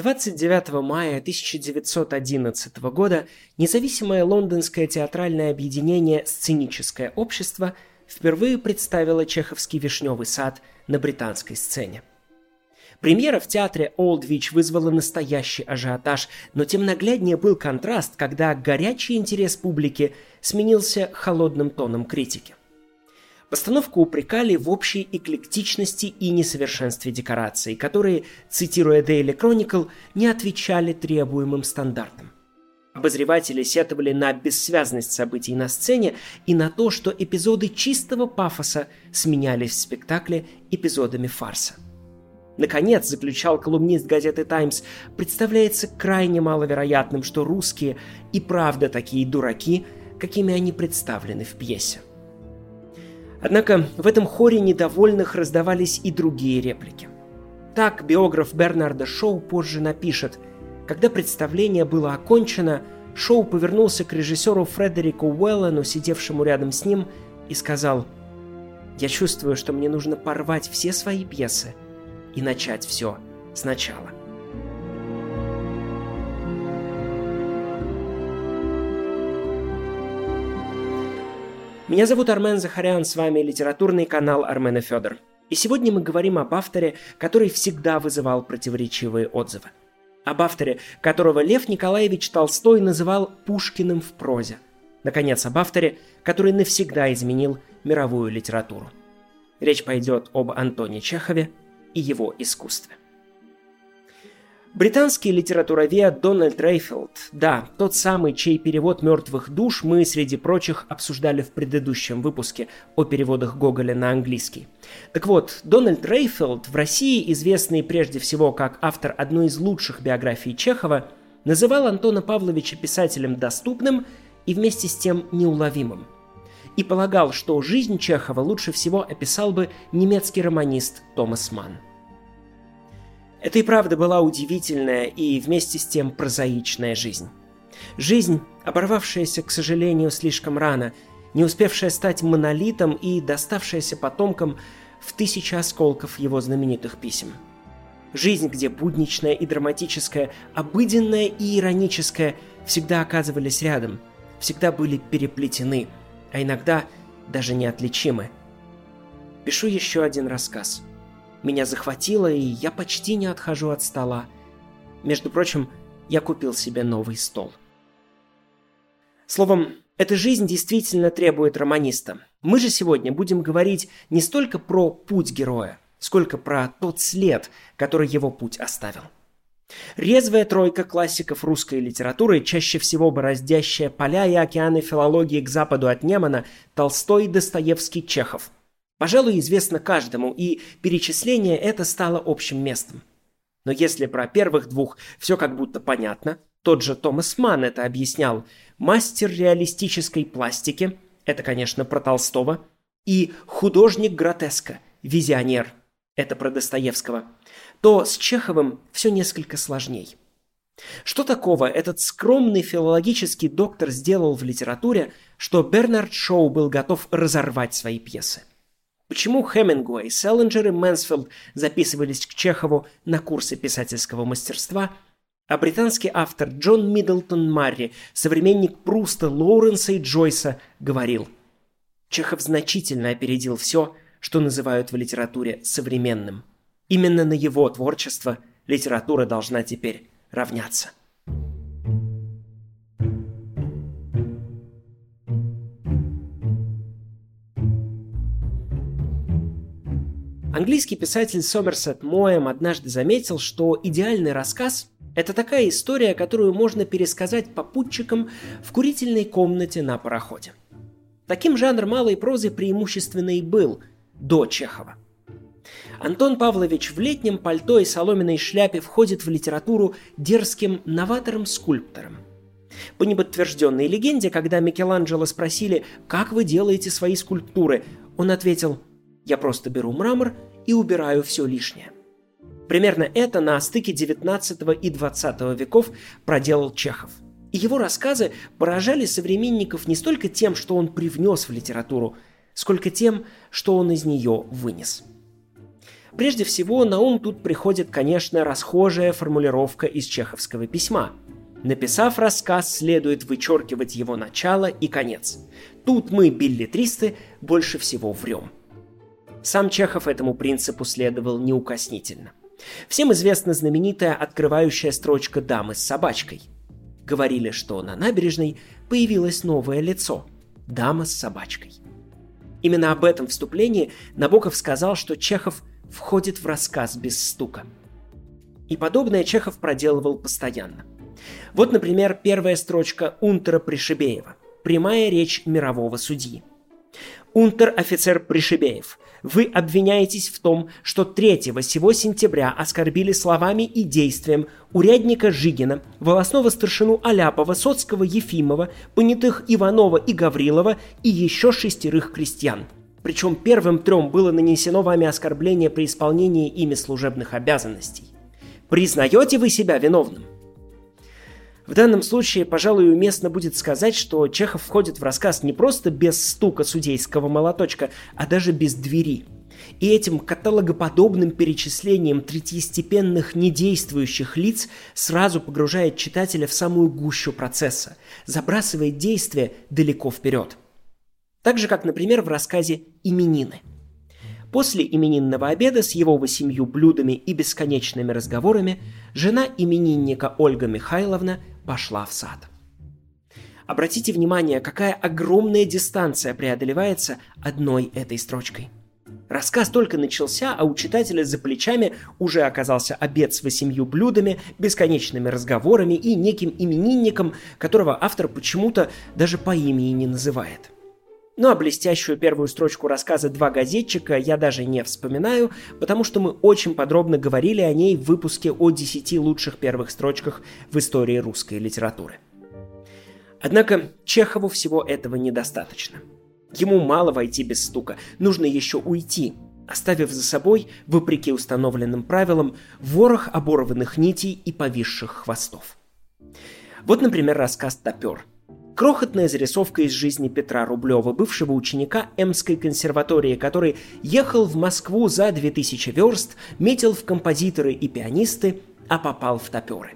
29 мая 1911 года независимое лондонское театральное объединение «Сценическое общество» впервые представило чеховский «Вишневый сад» на британской сцене. Премьера в театре Олдвич вызвала настоящий ажиотаж, но тем нагляднее был контраст, когда горячий интерес публики сменился холодным тоном критики. Постановку упрекали в общей эклектичности и несовершенстве декораций, которые, цитируя Daily Chronicle, не отвечали требуемым стандартам. Обозреватели сетовали на бессвязность событий на сцене и на то, что эпизоды чистого пафоса сменялись в спектакле эпизодами фарса. Наконец, заключал колумнист газеты «Таймс», представляется крайне маловероятным, что русские и правда такие дураки, какими они представлены в пьесе. Однако в этом хоре недовольных раздавались и другие реплики. Так биограф Бернарда Шоу позже напишет, когда представление было окончено, Шоу повернулся к режиссеру Фредерику Уэллену, сидевшему рядом с ним, и сказал «Я чувствую, что мне нужно порвать все свои пьесы и начать все сначала». Меня зовут Армен Захарян, с вами литературный канал Армен и Федор. И сегодня мы говорим об авторе, который всегда вызывал противоречивые отзывы. Об авторе, которого Лев Николаевич Толстой называл Пушкиным в прозе. Наконец, об авторе, который навсегда изменил мировую литературу. Речь пойдет об Антоне Чехове и его искусстве. Британский литературовед Дональд Рейфилд, да, тот самый, чей перевод «Мертвых душ» мы, среди прочих, обсуждали в предыдущем выпуске о переводах Гоголя на английский. Так вот, Дональд Рейфилд, в России известный прежде всего как автор одной из лучших биографий Чехова, называл Антона Павловича писателем доступным и вместе с тем неуловимым. И полагал, что жизнь Чехова лучше всего описал бы немецкий романист Томас Манн. Это и правда была удивительная и вместе с тем прозаичная жизнь. Жизнь, оборвавшаяся, к сожалению, слишком рано, не успевшая стать монолитом и доставшаяся потомкам в тысячи осколков его знаменитых писем. Жизнь, где будничная и драматическая, обыденная и ироническая всегда оказывались рядом, всегда были переплетены, а иногда даже неотличимы. Пишу еще один рассказ – меня захватило, и я почти не отхожу от стола. Между прочим, я купил себе новый стол. Словом, эта жизнь действительно требует романиста. Мы же сегодня будем говорить не столько про путь героя, сколько про тот след, который его путь оставил. Резвая тройка классиков русской литературы, чаще всего бороздящая поля и океаны филологии к западу от Немана, Толстой, Достоевский, Чехов – пожалуй, известно каждому, и перечисление это стало общим местом. Но если про первых двух все как будто понятно, тот же Томас Манн это объяснял, мастер реалистической пластики, это, конечно, про Толстого, и художник гротеска, визионер, это про Достоевского, то с Чеховым все несколько сложней. Что такого этот скромный филологический доктор сделал в литературе, что Бернард Шоу был готов разорвать свои пьесы? Почему Хемингуэй, Сэлинджер и Мэнсфилд записывались к Чехову на курсы писательского мастерства, а британский автор Джон Миддлтон Марри, современник Пруста, Лоуренса и Джойса, говорил «Чехов значительно опередил все, что называют в литературе современным. Именно на его творчество литература должна теперь равняться». Английский писатель Сомерсет Моэм однажды заметил, что идеальный рассказ – это такая история, которую можно пересказать попутчикам в курительной комнате на пароходе. Таким жанр малой прозы преимущественно и был до Чехова. Антон Павлович в летнем пальто и соломенной шляпе входит в литературу дерзким новатором-скульптором. По неподтвержденной легенде, когда Микеланджело спросили, как вы делаете свои скульптуры, он ответил, я просто беру мрамор и убираю все лишнее. Примерно это на стыке 19 и 20 веков проделал Чехов. И его рассказы поражали современников не столько тем, что он привнес в литературу, сколько тем, что он из нее вынес. Прежде всего, на ум тут приходит, конечно, расхожая формулировка из чеховского письма. Написав рассказ, следует вычеркивать его начало и конец. Тут мы, билетристы, больше всего врем. Сам Чехов этому принципу следовал неукоснительно. Всем известна знаменитая открывающая строчка дамы с собачкой. Говорили, что на набережной появилось новое лицо – дама с собачкой. Именно об этом вступлении Набоков сказал, что Чехов входит в рассказ без стука. И подобное Чехов проделывал постоянно. Вот, например, первая строчка Унтера Пришибеева. Прямая речь мирового судьи. Унтер-офицер Пришибеев – вы обвиняетесь в том, что 3 сего сентября оскорбили словами и действием урядника Жигина, волосного старшину Аляпова, Соцкого Ефимова, понятых Иванова и Гаврилова и еще шестерых крестьян. Причем первым трем было нанесено вами оскорбление при исполнении ими служебных обязанностей. Признаете вы себя виновным? В данном случае, пожалуй, уместно будет сказать, что Чехов входит в рассказ не просто без стука судейского молоточка, а даже без двери. И этим каталогоподобным перечислением третьестепенных недействующих лиц сразу погружает читателя в самую гущу процесса, забрасывает действие далеко вперед. Так же, как, например, в рассказе «Именины». После именинного обеда с его восемью блюдами и бесконечными разговорами жена именинника Ольга Михайловна пошла в сад. Обратите внимание, какая огромная дистанция преодолевается одной этой строчкой. Рассказ только начался, а у читателя за плечами уже оказался обед с восемью блюдами, бесконечными разговорами и неким именинником, которого автор почему-то даже по имени не называет – ну а блестящую первую строчку рассказа «Два газетчика» я даже не вспоминаю, потому что мы очень подробно говорили о ней в выпуске о 10 лучших первых строчках в истории русской литературы. Однако Чехову всего этого недостаточно. Ему мало войти без стука, нужно еще уйти, оставив за собой, вопреки установленным правилам, ворох оборванных нитей и повисших хвостов. Вот, например, рассказ «Топер», Крохотная зарисовка из жизни Петра Рублева, бывшего ученика Эмской консерватории, который ехал в Москву за 2000 верст, метил в композиторы и пианисты, а попал в топеры.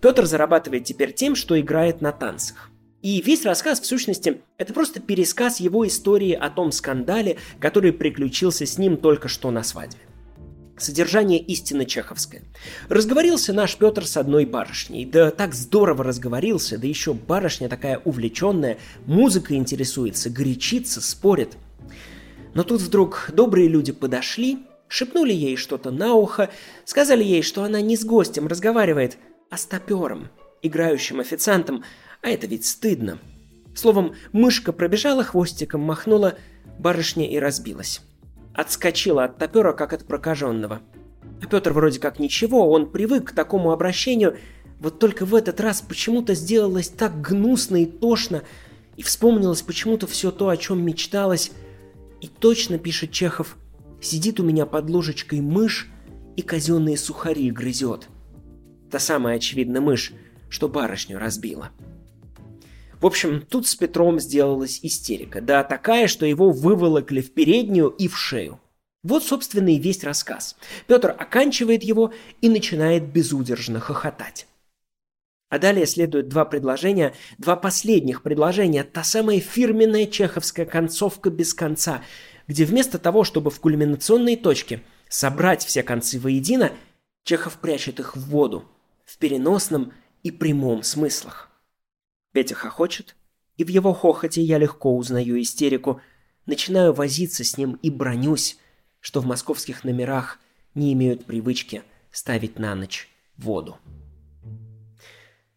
Петр зарабатывает теперь тем, что играет на танцах. И весь рассказ, в сущности, это просто пересказ его истории о том скандале, который приключился с ним только что на свадьбе. Содержание истинно чеховское. Разговорился наш Петр с одной барышней. Да так здорово разговорился, да еще барышня такая увлеченная, музыкой интересуется, горячится, спорит. Но тут вдруг добрые люди подошли, шепнули ей что-то на ухо, сказали ей, что она не с гостем разговаривает, а с топером, играющим официантом, а это ведь стыдно. Словом, мышка пробежала хвостиком, махнула, барышня и разбилась отскочила от топера, как от прокаженного. А Петр вроде как ничего, он привык к такому обращению, вот только в этот раз почему-то сделалось так гнусно и тошно, и вспомнилось почему-то все то, о чем мечталось. И точно, пишет Чехов, сидит у меня под ложечкой мышь и казенные сухари грызет. Та самая, очевидно, мышь, что барышню разбила. В общем, тут с Петром сделалась истерика. Да такая, что его выволокли в переднюю и в шею. Вот, собственно, и весь рассказ. Петр оканчивает его и начинает безудержно хохотать. А далее следуют два предложения, два последних предложения, та самая фирменная чеховская концовка без конца, где вместо того, чтобы в кульминационной точке собрать все концы воедино, Чехов прячет их в воду, в переносном и прямом смыслах. Петя хохочет, и в его хохоте я легко узнаю истерику, начинаю возиться с ним и бронюсь, что в московских номерах не имеют привычки ставить на ночь воду.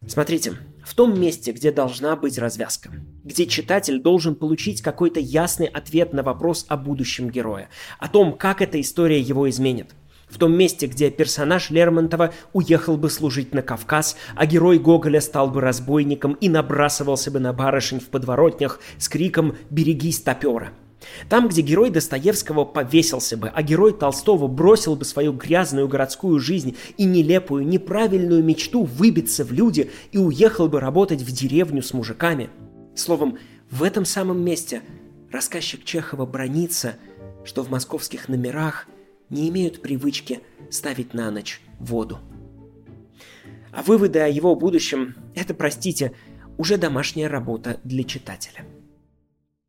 Смотрите, в том месте, где должна быть развязка, где читатель должен получить какой-то ясный ответ на вопрос о будущем героя, о том, как эта история его изменит – в том месте, где персонаж Лермонтова уехал бы служить на Кавказ, а герой Гоголя стал бы разбойником и набрасывался бы на барышень в подворотнях с криком «Берегись топера!». Там, где герой Достоевского повесился бы, а герой Толстого бросил бы свою грязную городскую жизнь и нелепую, неправильную мечту выбиться в люди и уехал бы работать в деревню с мужиками. Словом, в этом самом месте рассказчик Чехова бронится, что в московских номерах – не имеют привычки ставить на ночь воду. А выводы о его будущем – это, простите, уже домашняя работа для читателя.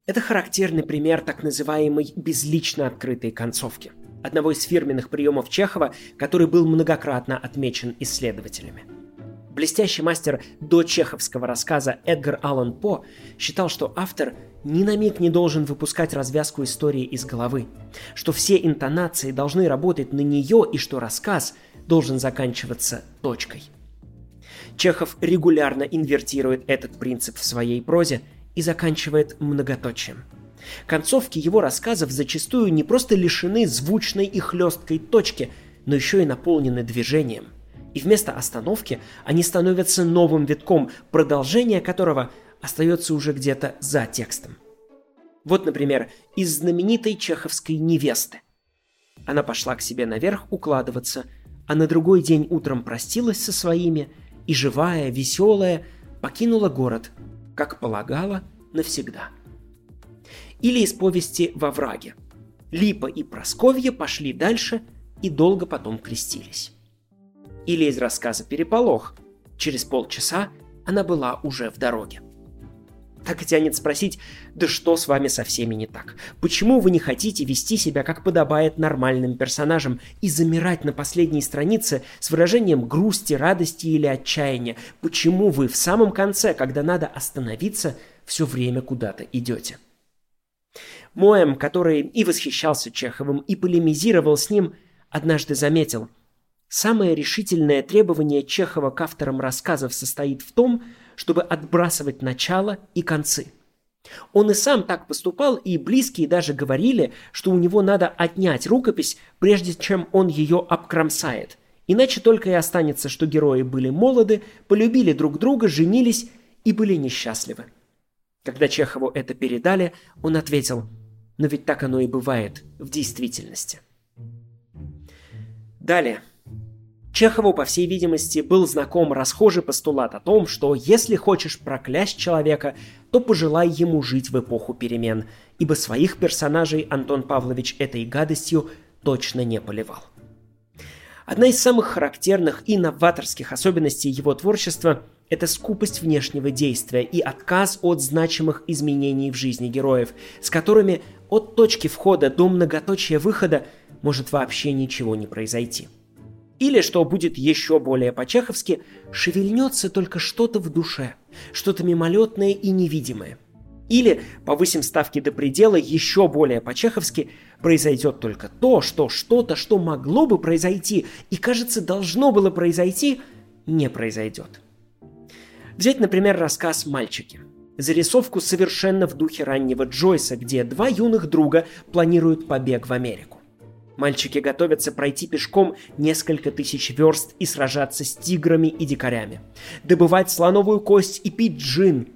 Это характерный пример так называемой безлично открытой концовки, одного из фирменных приемов Чехова, который был многократно отмечен исследователями. Блестящий мастер до чеховского рассказа Эдгар Аллан По считал, что автор ни на миг не должен выпускать развязку истории из головы, что все интонации должны работать на нее и что рассказ должен заканчиваться точкой – Чехов регулярно инвертирует этот принцип в своей прозе и заканчивает многоточием. Концовки его рассказов зачастую не просто лишены звучной и хлесткой точки, но еще и наполнены движением. И вместо остановки они становятся новым витком, продолжение которого остается уже где-то за текстом. Вот, например, из знаменитой чеховской «Невесты». Она пошла к себе наверх укладываться, а на другой день утром простилась со своими – и живая, веселая, покинула город, как полагала, навсегда. Или из повести «Во враге». Липа и Просковья пошли дальше и долго потом крестились. Или из рассказа «Переполох». Через полчаса она была уже в дороге. Так и тянет спросить, да что с вами со всеми не так? Почему вы не хотите вести себя, как подобает нормальным персонажам, и замирать на последней странице с выражением грусти, радости или отчаяния? Почему вы в самом конце, когда надо остановиться, все время куда-то идете? Моэм, который и восхищался Чеховым, и полемизировал с ним, однажды заметил, самое решительное требование Чехова к авторам рассказов состоит в том, чтобы отбрасывать начало и концы. Он и сам так поступал, и близкие даже говорили, что у него надо отнять рукопись, прежде чем он ее обкромсает. Иначе только и останется, что герои были молоды, полюбили друг друга, женились и были несчастливы. Когда Чехову это передали, он ответил, но ведь так оно и бывает в действительности. Далее. Чехову, по всей видимости, был знаком расхожий постулат о том, что если хочешь проклясть человека, то пожелай ему жить в эпоху перемен, ибо своих персонажей Антон Павлович этой гадостью точно не поливал. Одна из самых характерных и новаторских особенностей его творчества – это скупость внешнего действия и отказ от значимых изменений в жизни героев, с которыми от точки входа до многоточия выхода может вообще ничего не произойти – или, что будет еще более по-чеховски, шевельнется только что-то в душе, что-то мимолетное и невидимое. Или, повысим ставки до предела, еще более по-чеховски, произойдет только то, что что-то, что могло бы произойти и, кажется, должно было произойти, не произойдет. Взять, например, рассказ «Мальчики». Зарисовку совершенно в духе раннего Джойса, где два юных друга планируют побег в Америку. Мальчики готовятся пройти пешком несколько тысяч верст и сражаться с тиграми и дикарями. Добывать слоновую кость и пить джин.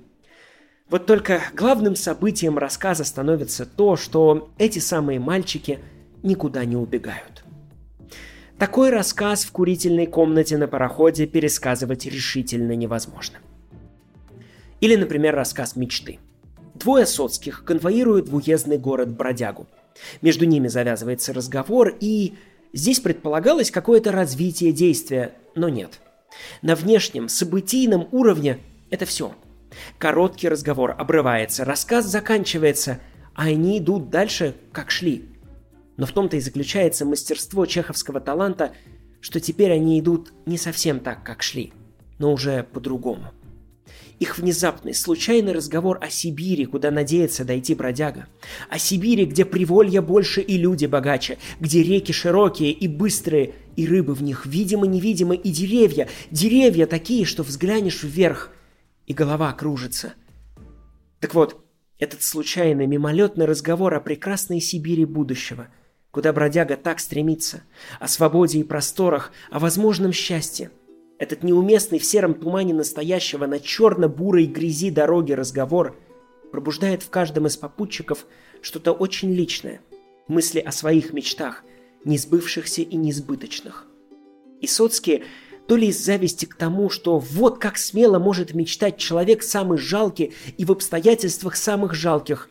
Вот только главным событием рассказа становится то, что эти самые мальчики никуда не убегают. Такой рассказ в курительной комнате на пароходе пересказывать решительно невозможно. Или, например, рассказ мечты. Двое соцких конвоируют в уездный город бродягу – между ними завязывается разговор, и здесь предполагалось какое-то развитие действия, но нет. На внешнем, событийном уровне это все. Короткий разговор обрывается, рассказ заканчивается, а они идут дальше, как шли. Но в том-то и заключается мастерство чеховского таланта, что теперь они идут не совсем так, как шли, но уже по-другому. Их внезапный, случайный разговор о Сибири, куда надеется дойти бродяга. О Сибири, где приволья больше и люди богаче, где реки широкие и быстрые, и рыбы в них видимо-невидимо, и деревья, деревья такие, что взглянешь вверх, и голова кружится. Так вот, этот случайный мимолетный разговор о прекрасной Сибири будущего, куда бродяга так стремится, о свободе и просторах, о возможном счастье – этот неуместный в сером тумане настоящего на черно-бурой грязи дороги разговор пробуждает в каждом из попутчиков что-то очень личное, мысли о своих мечтах, несбывшихся и несбыточных. И Соцкие то ли из зависти к тому, что вот как смело может мечтать человек самый жалкий и в обстоятельствах самых жалких,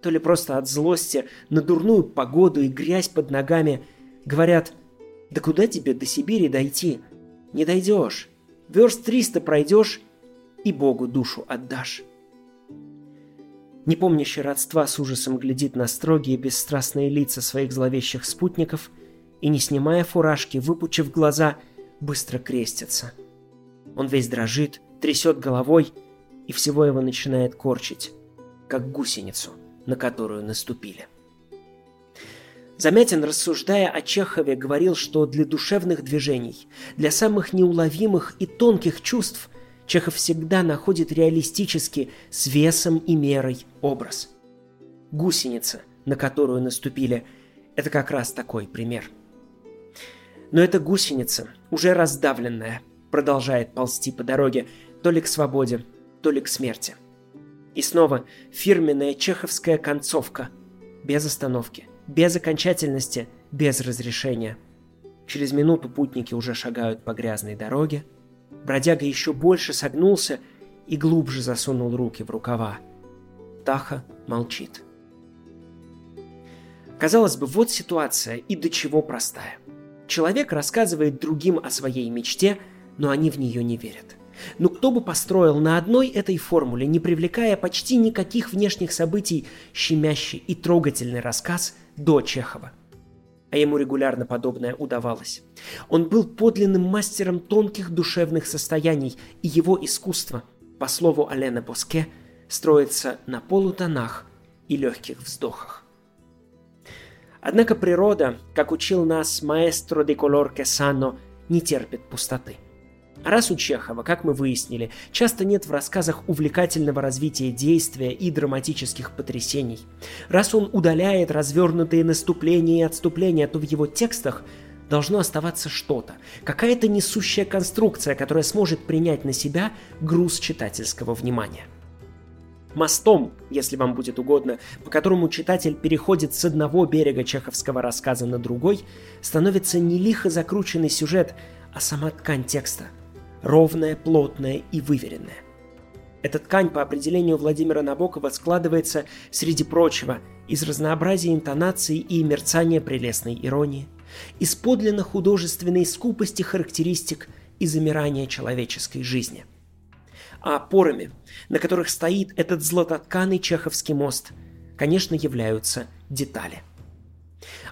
то ли просто от злости на дурную погоду и грязь под ногами Говорят, да куда тебе до Сибири дойти? Не дойдешь. Верст триста пройдешь и Богу душу отдашь. Непомнящий родства с ужасом глядит на строгие бесстрастные лица своих зловещих спутников и, не снимая фуражки, выпучив глаза, быстро крестится. Он весь дрожит, трясет головой, и всего его начинает корчить, как гусеницу, на которую наступили. Замятин, рассуждая о Чехове, говорил, что для душевных движений, для самых неуловимых и тонких чувств Чехов всегда находит реалистически с весом и мерой образ. Гусеница, на которую наступили, это как раз такой пример. Но эта гусеница, уже раздавленная, продолжает ползти по дороге то ли к свободе, то ли к смерти. И снова фирменная чеховская концовка, без остановки – без окончательности, без разрешения. Через минуту путники уже шагают по грязной дороге. Бродяга еще больше согнулся и глубже засунул руки в рукава. Таха молчит. Казалось бы, вот ситуация и до чего простая. Человек рассказывает другим о своей мечте, но они в нее не верят. Но кто бы построил на одной этой формуле, не привлекая почти никаких внешних событий, щемящий и трогательный рассказ – до Чехова. А ему регулярно подобное удавалось. Он был подлинным мастером тонких душевных состояний, и его искусство, по слову Алена Боске, строится на полутонах и легких вздохах. Однако природа, как учил нас маэстро де колор Кесано, не терпит пустоты – раз у Чехова, как мы выяснили, часто нет в рассказах увлекательного развития действия и драматических потрясений, раз он удаляет развернутые наступления и отступления, то в его текстах должно оставаться что-то, какая-то несущая конструкция, которая сможет принять на себя груз читательского внимания. Мостом, если вам будет угодно, по которому читатель переходит с одного берега чеховского рассказа на другой, становится не лихо закрученный сюжет, а сама ткань текста – ровная, плотная и выверенная. Эта ткань по определению Владимира Набокова складывается, среди прочего, из разнообразия интонаций и мерцания прелестной иронии, из подлинно художественной скупости характеристик и замирания человеческой жизни. А опорами, на которых стоит этот златотканый чеховский мост, конечно, являются детали.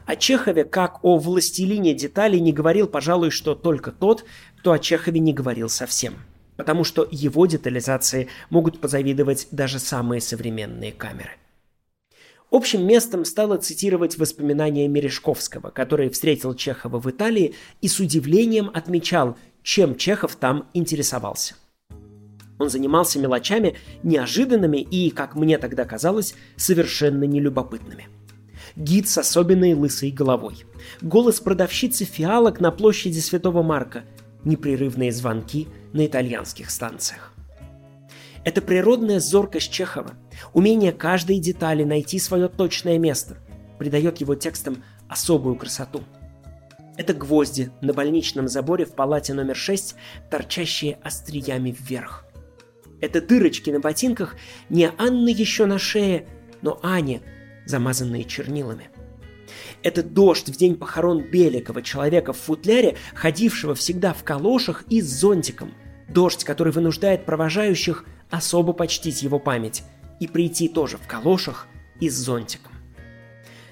О Чехове, как о властелине деталей, не говорил, пожалуй, что только тот, то о Чехове не говорил совсем, потому что его детализации могут позавидовать даже самые современные камеры. Общим местом стало цитировать воспоминания Мережковского, который встретил Чехова в Италии и с удивлением отмечал, чем Чехов там интересовался. Он занимался мелочами неожиданными и, как мне тогда казалось, совершенно нелюбопытными. Гид с особенной лысой головой. Голос продавщицы фиалок на площади Святого Марка непрерывные звонки на итальянских станциях. Это природная зоркость Чехова, умение каждой детали найти свое точное место, придает его текстам особую красоту. Это гвозди на больничном заборе в палате номер 6, торчащие остриями вверх. Это дырочки на ботинках не Анны еще на шее, но Ани, замазанные чернилами. Это дождь в день похорон Беликова, человека в футляре, ходившего всегда в калошах и с зонтиком. Дождь, который вынуждает провожающих особо почтить его память и прийти тоже в калошах и с зонтиком.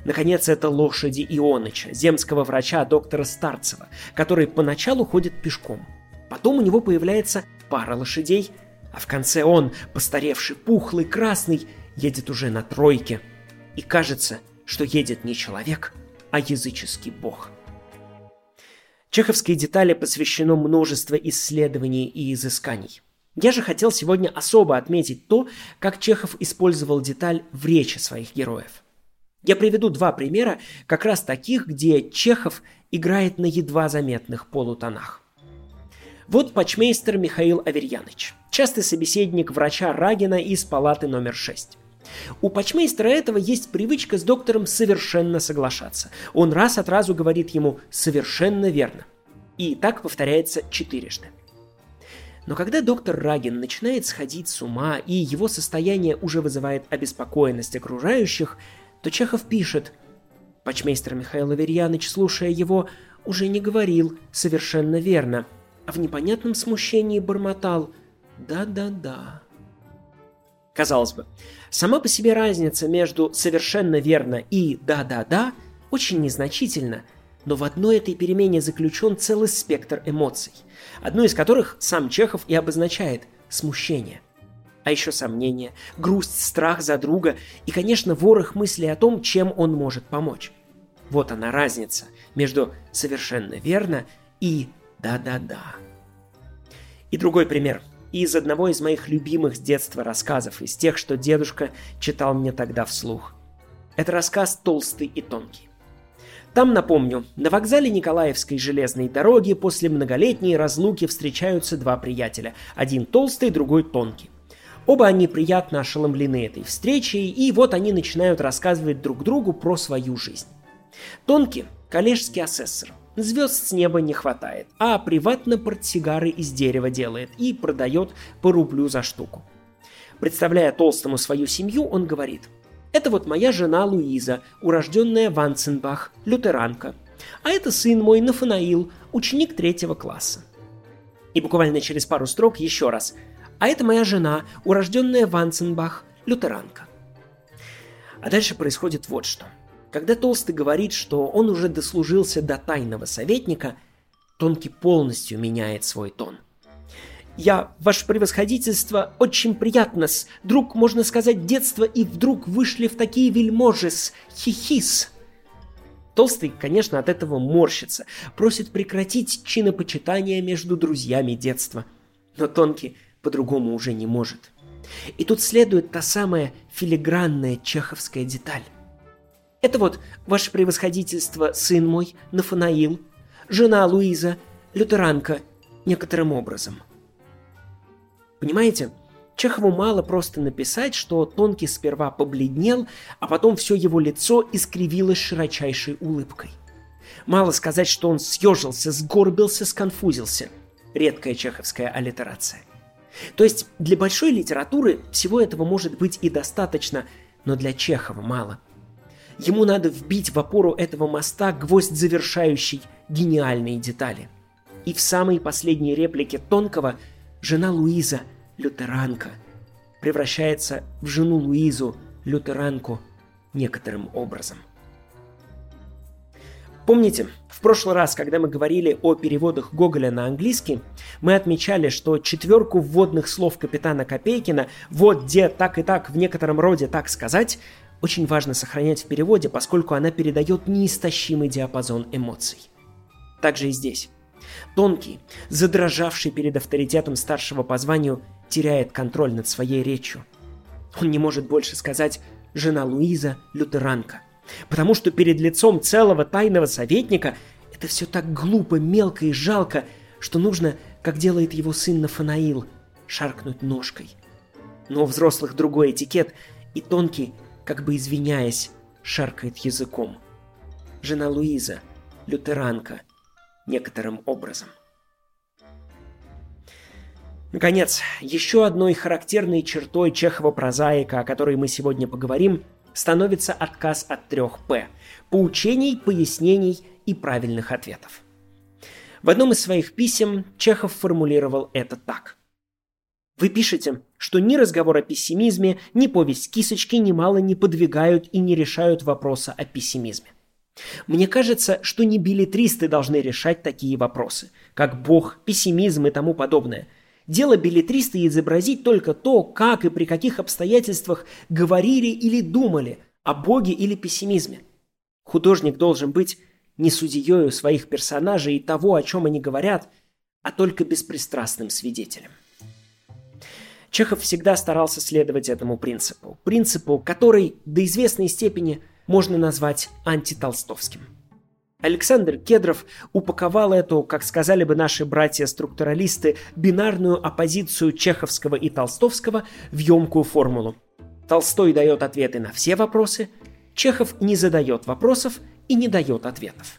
Наконец, это лошади Ионыча, земского врача доктора Старцева, который поначалу ходит пешком. Потом у него появляется пара лошадей, а в конце он, постаревший, пухлый, красный, едет уже на тройке. И кажется, что едет не человек, а языческий бог. Чеховской детали посвящено множество исследований и изысканий. Я же хотел сегодня особо отметить то, как Чехов использовал деталь в речи своих героев. Я приведу два примера, как раз таких, где Чехов играет на едва заметных полутонах. Вот почмейстер Михаил Аверьяныч, частый собеседник врача Рагина из палаты номер 6. У патчмейстера этого есть привычка с доктором совершенно соглашаться. Он раз от разу говорит ему «совершенно верно». И так повторяется четырежды. Но когда доктор Рагин начинает сходить с ума, и его состояние уже вызывает обеспокоенность окружающих, то Чехов пишет Почмейстер Михаил Аверьяныч, слушая его, уже не говорил совершенно верно, а в непонятном смущении бормотал «да-да-да». Казалось бы, сама по себе разница между «совершенно верно» и «да-да-да» очень незначительна, но в одной этой перемене заключен целый спектр эмоций, одну из которых сам Чехов и обозначает – смущение. А еще сомнения, грусть, страх за друга и, конечно, ворох мыслей о том, чем он может помочь. Вот она разница между «совершенно верно» и «да-да-да». И другой пример – из одного из моих любимых с детства рассказов, из тех, что дедушка читал мне тогда вслух. Это рассказ «Толстый и тонкий». Там, напомню, на вокзале Николаевской железной дороги после многолетней разлуки встречаются два приятеля. Один толстый, другой тонкий. Оба они приятно ошеломлены этой встречей, и вот они начинают рассказывать друг другу про свою жизнь. Тонкий – коллежский асессор. Звезд с неба не хватает, а приватно портсигары из дерева делает и продает по рублю за штуку. Представляя Толстому свою семью, он говорит – это вот моя жена Луиза, урожденная Ванценбах, лютеранка. А это сын мой Нафанаил, ученик третьего класса. И буквально через пару строк еще раз. А это моя жена, урожденная Ванценбах, лютеранка. А дальше происходит вот что. Когда Толстый говорит, что он уже дослужился до тайного советника, Тонкий полностью меняет свой тон – я, ваше превосходительство, очень приятно-с. Друг, можно сказать, детства, и вдруг вышли в такие вельможи-с. Хихис. Толстый, конечно, от этого морщится, просит прекратить чинопочитание между друзьями детства. Но Тонкий по-другому уже не может. И тут следует та самая филигранная чеховская деталь. Это вот, ваше превосходительство, сын мой, Нафанаил, жена Луиза, лютеранка, некоторым образом – Понимаете? Чехову мало просто написать, что Тонкий сперва побледнел, а потом все его лицо искривилось широчайшей улыбкой. Мало сказать, что он съежился, сгорбился, сконфузился. Редкая чеховская аллитерация. То есть для большой литературы всего этого может быть и достаточно, но для Чехова мало. Ему надо вбить в опору этого моста гвоздь завершающий гениальные детали. И в самой последней реплике Тонкого – жена Луиза, лютеранка, превращается в жену Луизу, лютеранку, некоторым образом. Помните, в прошлый раз, когда мы говорили о переводах Гоголя на английский, мы отмечали, что четверку вводных слов капитана Копейкина «вот где так и так в некотором роде так сказать» очень важно сохранять в переводе, поскольку она передает неистощимый диапазон эмоций. Также и здесь. Тонкий, задрожавший перед авторитетом старшего по званию, теряет контроль над своей речью. Он не может больше сказать «жена Луиза – лютеранка», потому что перед лицом целого тайного советника это все так глупо, мелко и жалко, что нужно, как делает его сын Нафанаил, шаркнуть ножкой. Но у взрослых другой этикет, и Тонкий, как бы извиняясь, шаркает языком. Жена Луиза, лютеранка – некоторым образом. Наконец, еще одной характерной чертой Чехова-прозаика, о которой мы сегодня поговорим, становится отказ от трех «П» – поучений, пояснений и правильных ответов. В одном из своих писем Чехов формулировал это так. Вы пишете, что ни разговор о пессимизме, ни повесть кисочки немало не подвигают и не решают вопроса о пессимизме. Мне кажется, что не билетристы должны решать такие вопросы, как бог, пессимизм и тому подобное. Дело билетриста изобразить только то, как и при каких обстоятельствах говорили или думали о боге или пессимизме. Художник должен быть не судьею своих персонажей и того, о чем они говорят, а только беспристрастным свидетелем. Чехов всегда старался следовать этому принципу. Принципу, который до известной степени – можно назвать антитолстовским. Александр Кедров упаковал эту, как сказали бы наши братья-структуралисты, бинарную оппозицию чеховского и толстовского в емкую формулу. Толстой дает ответы на все вопросы, Чехов не задает вопросов и не дает ответов.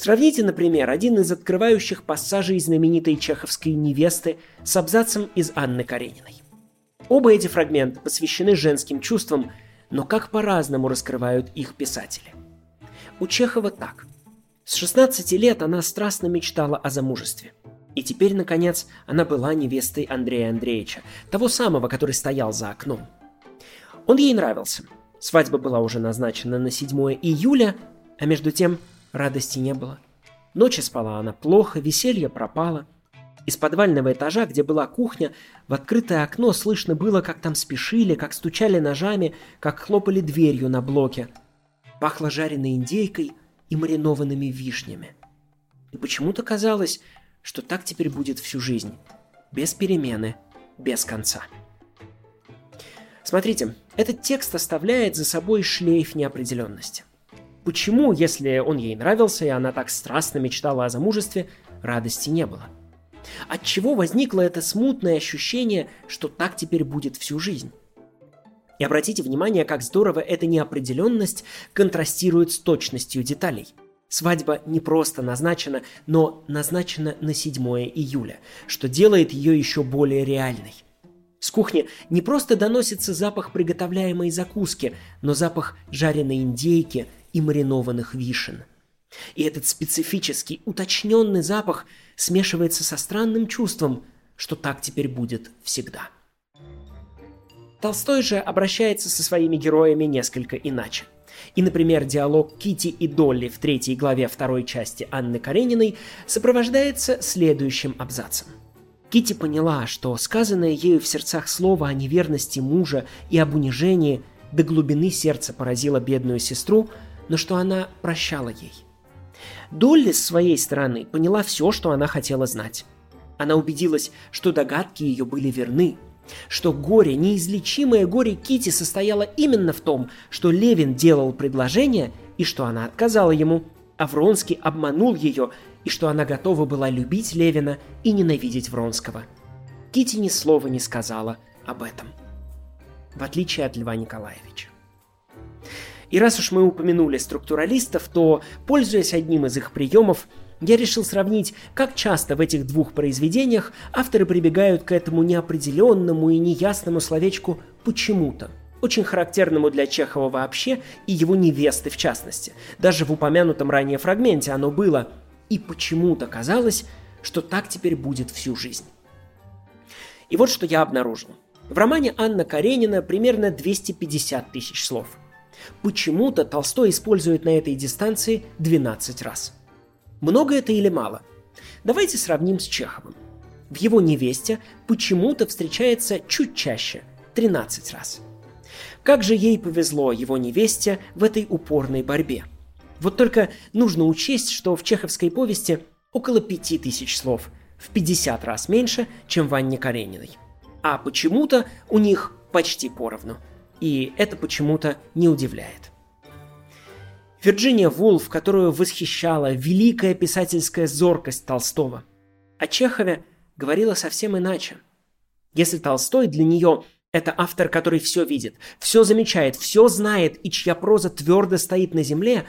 Сравните, например, один из открывающих пассажей знаменитой чеховской невесты с абзацем из Анны Карениной. Оба эти фрагмента посвящены женским чувствам – но как по-разному раскрывают их писатели. у Чехова так. С 16 лет она страстно мечтала о замужестве. И теперь, наконец, она была невестой Андрея Андреевича, того самого, который стоял за окном. Он ей нравился. Свадьба была уже назначена на 7 июля, а между тем радости не было. Ночи спала она плохо, веселье пропало. Из подвального этажа, где была кухня, в открытое окно слышно было, как там спешили, как стучали ножами, как хлопали дверью на блоке. Пахло жареной индейкой и маринованными вишнями. И почему-то казалось, что так теперь будет всю жизнь. Без перемены, без конца. Смотрите, этот текст оставляет за собой шлейф неопределенности. Почему, если он ей нравился, и она так страстно мечтала о замужестве, радости не было? От чего возникло это смутное ощущение, что так теперь будет всю жизнь? И обратите внимание, как здорово эта неопределенность контрастирует с точностью деталей – Свадьба не просто назначена, но назначена на 7 июля, что делает ее еще более реальной. С кухни не просто доносится запах приготовляемой закуски, но запах жареной индейки и маринованных вишен. И этот специфический, уточненный запах смешивается со странным чувством, что так теперь будет всегда. Толстой же обращается со своими героями несколько иначе – и, например, диалог Кити и Долли в третьей главе второй части Анны Карениной сопровождается следующим абзацем. Кити поняла, что сказанное ею в сердцах слово о неверности мужа и об унижении до глубины сердца поразило бедную сестру, но что она прощала ей. Долли с своей стороны поняла все, что она хотела знать. Она убедилась, что догадки ее были верны – что горе, неизлечимое горе Кити состояло именно в том, что Левин делал предложение и что она отказала ему, а Вронский обманул ее и что она готова была любить Левина и ненавидеть Вронского. Кити ни слова не сказала об этом. В отличие от Льва Николаевича. И раз уж мы упомянули структуралистов, то, пользуясь одним из их приемов, я решил сравнить, как часто в этих двух произведениях авторы прибегают к этому неопределенному и неясному словечку «почему-то», очень характерному для Чехова вообще и его невесты в частности. Даже в упомянутом ранее фрагменте оно было «и почему-то казалось, что так теперь будет всю жизнь». И вот что я обнаружил. В романе Анна Каренина примерно 250 тысяч слов. Почему-то Толстой использует на этой дистанции 12 раз – много это или мало? Давайте сравним с Чеховым. В его невесте почему-то встречается чуть чаще – 13 раз. Как же ей повезло его невесте в этой упорной борьбе. Вот только нужно учесть, что в чеховской повести около 5000 слов, в 50 раз меньше, чем в Анне Карениной. А почему-то у них почти поровну. И это почему-то не удивляет. Вирджиния Вулф, которую восхищала великая писательская зоркость Толстого. О Чехове говорила совсем иначе. Если Толстой для нее это автор, который все видит, все замечает, все знает и чья проза твердо стоит на земле,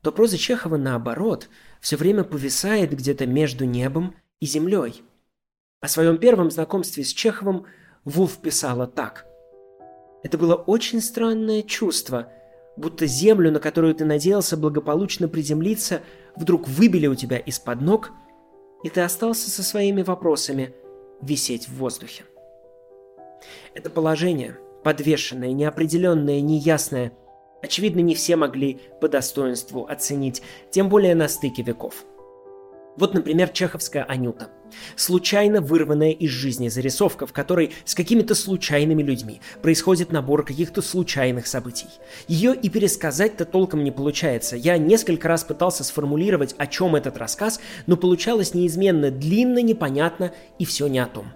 то проза Чехова, наоборот, все время повисает где-то между небом и землей. О своем первом знакомстве с Чеховым Вулф писала так. «Это было очень странное чувство – будто землю, на которую ты надеялся благополучно приземлиться, вдруг выбили у тебя из-под ног, и ты остался со своими вопросами висеть в воздухе. Это положение, подвешенное, неопределенное, неясное, очевидно, не все могли по достоинству оценить, тем более на стыке веков – вот, например, чеховская Анюта. Случайно вырванная из жизни зарисовка, в которой с какими-то случайными людьми происходит набор каких-то случайных событий. Ее и пересказать-то толком не получается. Я несколько раз пытался сформулировать, о чем этот рассказ, но получалось неизменно длинно, непонятно и все не о том.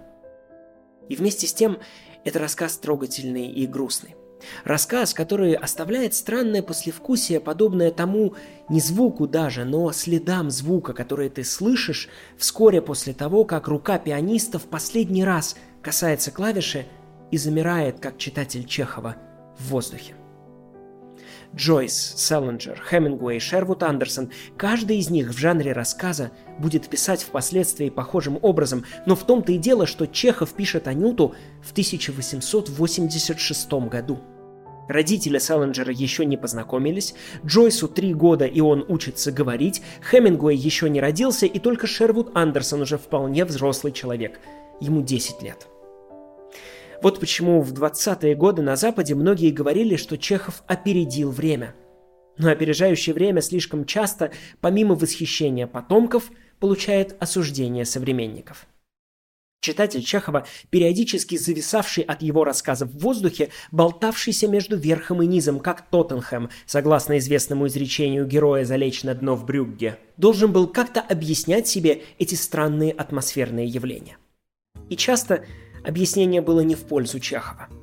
И вместе с тем, это рассказ трогательный и грустный. Рассказ, который оставляет странное послевкусие, подобное тому не звуку даже, но следам звука, который ты слышишь вскоре после того, как рука пианиста в последний раз касается клавиши и замирает, как читатель Чехова, в воздухе. Джойс, Селлинджер, Хемингуэй, Шервуд Андерсон – каждый из них в жанре рассказа будет писать впоследствии похожим образом, но в том-то и дело, что Чехов пишет Анюту в 1886 году – Родители Селлинджера еще не познакомились, Джойсу три года и он учится говорить, Хемингуэй еще не родился, и только Шервуд Андерсон уже вполне взрослый человек. Ему 10 лет. Вот почему в 20-е годы на Западе многие говорили, что Чехов опередил время. Но опережающее время слишком часто, помимо восхищения потомков, получает осуждение современников – Читатель Чехова, периодически зависавший от его рассказов в воздухе, болтавшийся между верхом и низом, как Тоттенхэм, согласно известному изречению героя «Залечь на дно в Брюгге», должен был как-то объяснять себе эти странные атмосферные явления. И часто объяснение было не в пользу Чехова –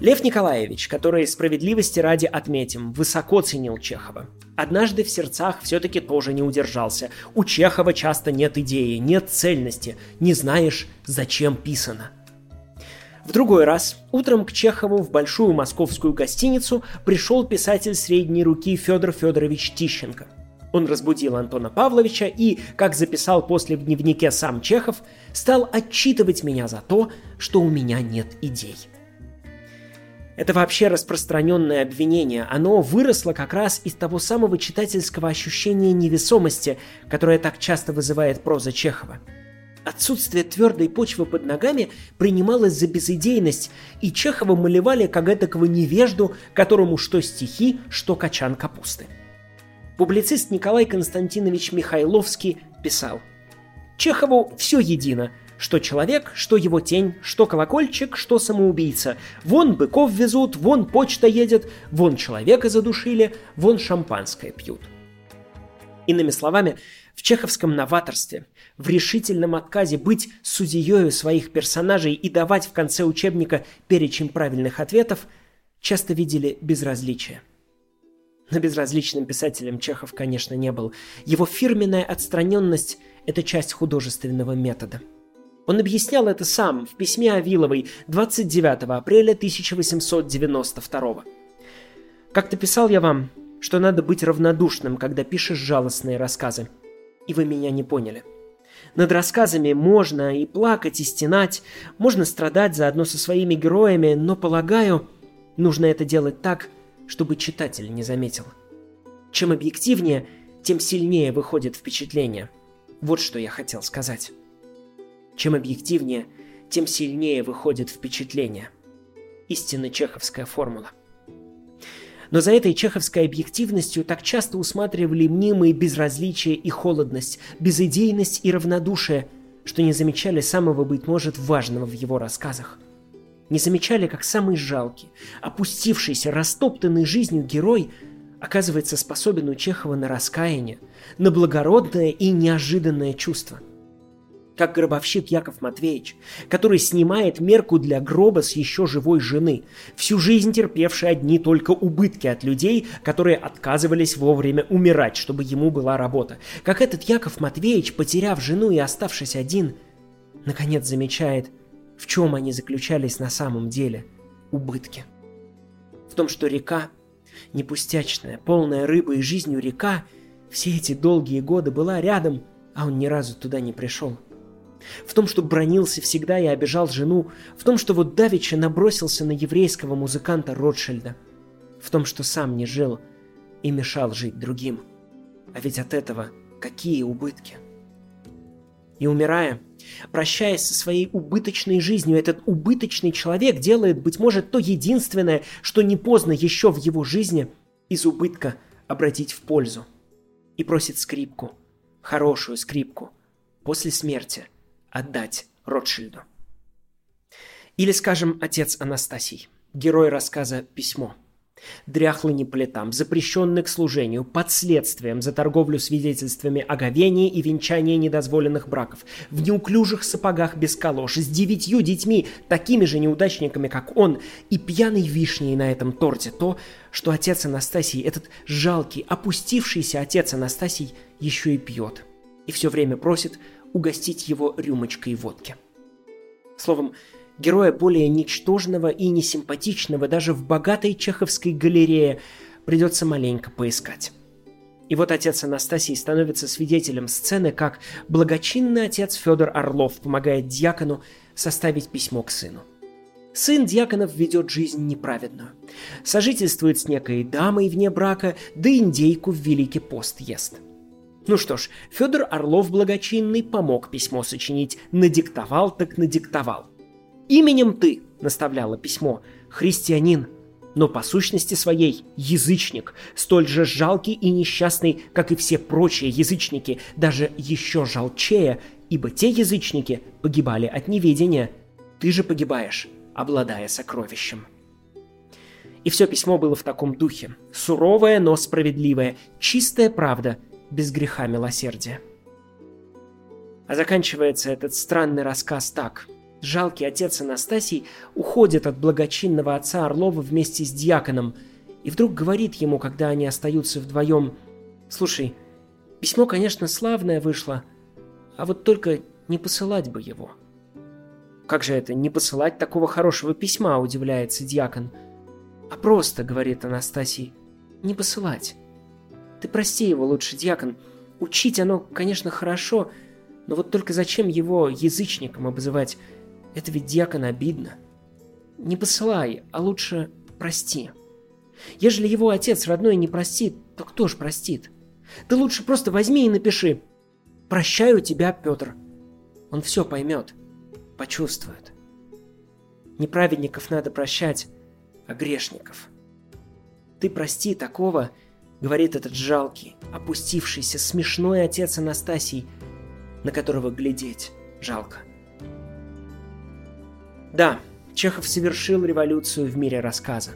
Лев Николаевич, который справедливости ради отметим, высоко ценил Чехова. Однажды в сердцах все-таки тоже не удержался. У Чехова часто нет идеи, нет цельности, не знаешь, зачем писано. В другой раз утром к Чехову в большую московскую гостиницу пришел писатель средней руки Федор Федорович Тищенко. Он разбудил Антона Павловича и, как записал после в дневнике сам Чехов, стал отчитывать меня за то, что у меня нет идей. Это вообще распространенное обвинение. Оно выросло как раз из того самого читательского ощущения невесомости, которое так часто вызывает проза Чехова. Отсутствие твердой почвы под ногами принималось за безыдейность, и Чехова малевали как этакого невежду, которому что стихи, что качан капусты. Публицист Николай Константинович Михайловский писал «Чехову все едино – что человек, что его тень, что колокольчик, что самоубийца. Вон быков везут, вон почта едет, вон человека задушили, вон шампанское пьют. Иными словами, в чеховском новаторстве, в решительном отказе быть судьею своих персонажей и давать в конце учебника перечень правильных ответов, часто видели безразличие. Но безразличным писателем Чехов, конечно, не был. Его фирменная отстраненность – это часть художественного метода – он объяснял это сам в письме Авиловой 29 апреля 1892 «Как-то писал я вам, что надо быть равнодушным, когда пишешь жалостные рассказы. И вы меня не поняли. Над рассказами можно и плакать, и стенать, можно страдать заодно со своими героями, но, полагаю, нужно это делать так, чтобы читатель не заметил. Чем объективнее, тем сильнее выходит впечатление. Вот что я хотел сказать. Чем объективнее, тем сильнее выходит впечатление. Истинно чеховская формула. Но за этой чеховской объективностью так часто усматривали мнимые безразличие и холодность, безыдейность и равнодушие, что не замечали самого, быть может, важного в его рассказах. Не замечали, как самый жалкий, опустившийся, растоптанный жизнью герой оказывается способен у Чехова на раскаяние, на благородное и неожиданное чувство – как гробовщик Яков Матвеевич, который снимает мерку для гроба с еще живой жены, всю жизнь терпевший одни только убытки от людей, которые отказывались вовремя умирать, чтобы ему была работа. Как этот Яков Матвеевич, потеряв жену и оставшись один, наконец замечает, в чем они заключались на самом деле – убытки. В том, что река, непустячная, полная рыбы и жизнью река, все эти долгие годы была рядом, а он ни разу туда не пришел – в том, что бронился всегда и обижал жену, в том, что вот Давича набросился на еврейского музыканта Ротшильда, в том, что сам не жил и мешал жить другим. А ведь от этого какие убытки. И умирая, прощаясь со своей убыточной жизнью, этот убыточный человек делает, быть может, то единственное, что не поздно еще в его жизни из убытка обратить в пользу. И просит скрипку, хорошую скрипку, после смерти – отдать Ротшильду. Или, скажем, отец Анастасий, герой рассказа «Письмо». Дряхлый не по летам, запрещенный к служению, под следствием за торговлю свидетельствами о говении и венчании недозволенных браков, в неуклюжих сапогах без калош, с девятью детьми, такими же неудачниками, как он, и пьяной вишней на этом торте, то, что отец Анастасий, этот жалкий, опустившийся отец Анастасий, еще и пьет. И все время просит, угостить его рюмочкой водки. Словом, героя более ничтожного и несимпатичного даже в богатой чеховской галерее придется маленько поискать. И вот отец Анастасий становится свидетелем сцены, как благочинный отец Федор Орлов помогает дьякону составить письмо к сыну. Сын Дьяконов ведет жизнь неправедную. Сожительствует с некой дамой вне брака, да индейку в Великий пост ест. Ну что ж, Федор Орлов Благочинный помог письмо сочинить, надиктовал так надиктовал. «Именем ты», — наставляло письмо, — «христианин, но по сущности своей язычник, столь же жалкий и несчастный, как и все прочие язычники, даже еще жалчее, ибо те язычники погибали от неведения. Ты же погибаешь, обладая сокровищем. И все письмо было в таком духе. Суровое, но справедливое, чистая правда, без греха милосердия. А заканчивается этот странный рассказ так. Жалкий отец Анастасий уходит от благочинного отца Орлова вместе с дьяконом и вдруг говорит ему, когда они остаются вдвоем, «Слушай, письмо, конечно, славное вышло, а вот только не посылать бы его». «Как же это, не посылать такого хорошего письма?» – удивляется дьякон. «А просто», – говорит Анастасий, – «не посылать. Ты прости его лучше, дьякон. Учить оно, конечно, хорошо, но вот только зачем его язычником обзывать? Это ведь дьякон обидно. Не посылай, а лучше прости. Ежели его отец родной не простит, то кто ж простит? Ты лучше просто возьми и напиши «Прощаю тебя, Петр». Он все поймет, почувствует. Неправедников надо прощать, а грешников. Ты прости такого, говорит этот жалкий, опустившийся, смешной отец Анастасий, на которого глядеть жалко. Да, Чехов совершил революцию в мире рассказа.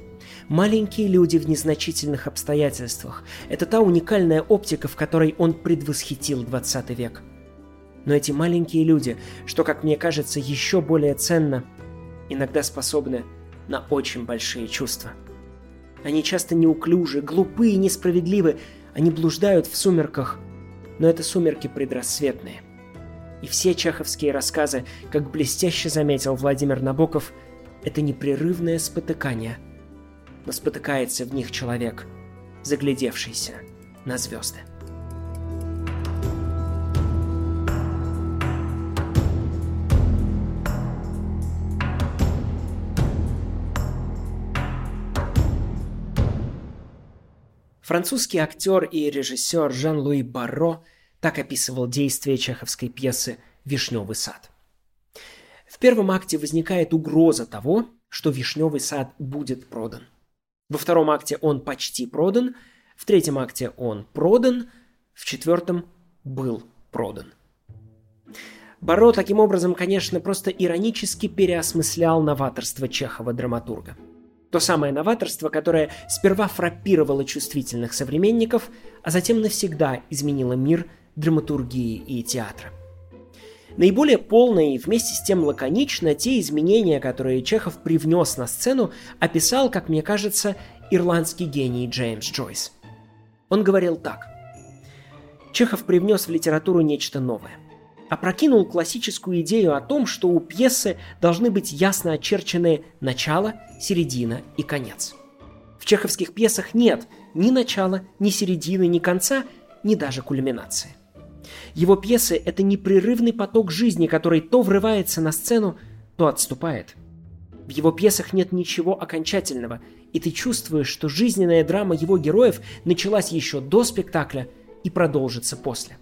Маленькие люди в незначительных обстоятельствах – это та уникальная оптика, в которой он предвосхитил 20 век. Но эти маленькие люди, что, как мне кажется, еще более ценно, иногда способны на очень большие чувства. Они часто неуклюжи, глупы и несправедливы, они блуждают в сумерках, но это сумерки предрассветные. И все чеховские рассказы, как блестяще заметил Владимир Набоков, это непрерывное спотыкание. Но спотыкается в них человек, заглядевшийся на звезды. Французский актер и режиссер Жан-Луи Барро – так описывал действие чеховской пьесы «Вишневый сад». В первом акте возникает угроза того, что «Вишневый сад» будет продан. Во втором акте он почти продан, в третьем акте он продан, в четвертом был продан. Баро таким образом, конечно, просто иронически переосмыслял новаторство Чехова-драматурга. То самое новаторство, которое сперва фраппировало чувствительных современников, а затем навсегда изменило мир драматургии и театра. Наиболее полно и вместе с тем лаконично те изменения, которые Чехов привнес на сцену, описал, как мне кажется, ирландский гений Джеймс Джойс. Он говорил так. Чехов привнес в литературу нечто новое. Опрокинул классическую идею о том, что у пьесы должны быть ясно очерчены начало, середина и конец. В чеховских пьесах нет ни начала, ни середины, ни конца, ни даже кульминации. Его пьесы — это непрерывный поток жизни, который то врывается на сцену, то отступает. В его пьесах нет ничего окончательного, и ты чувствуешь, что жизненная драма его героев началась еще до спектакля и продолжится после.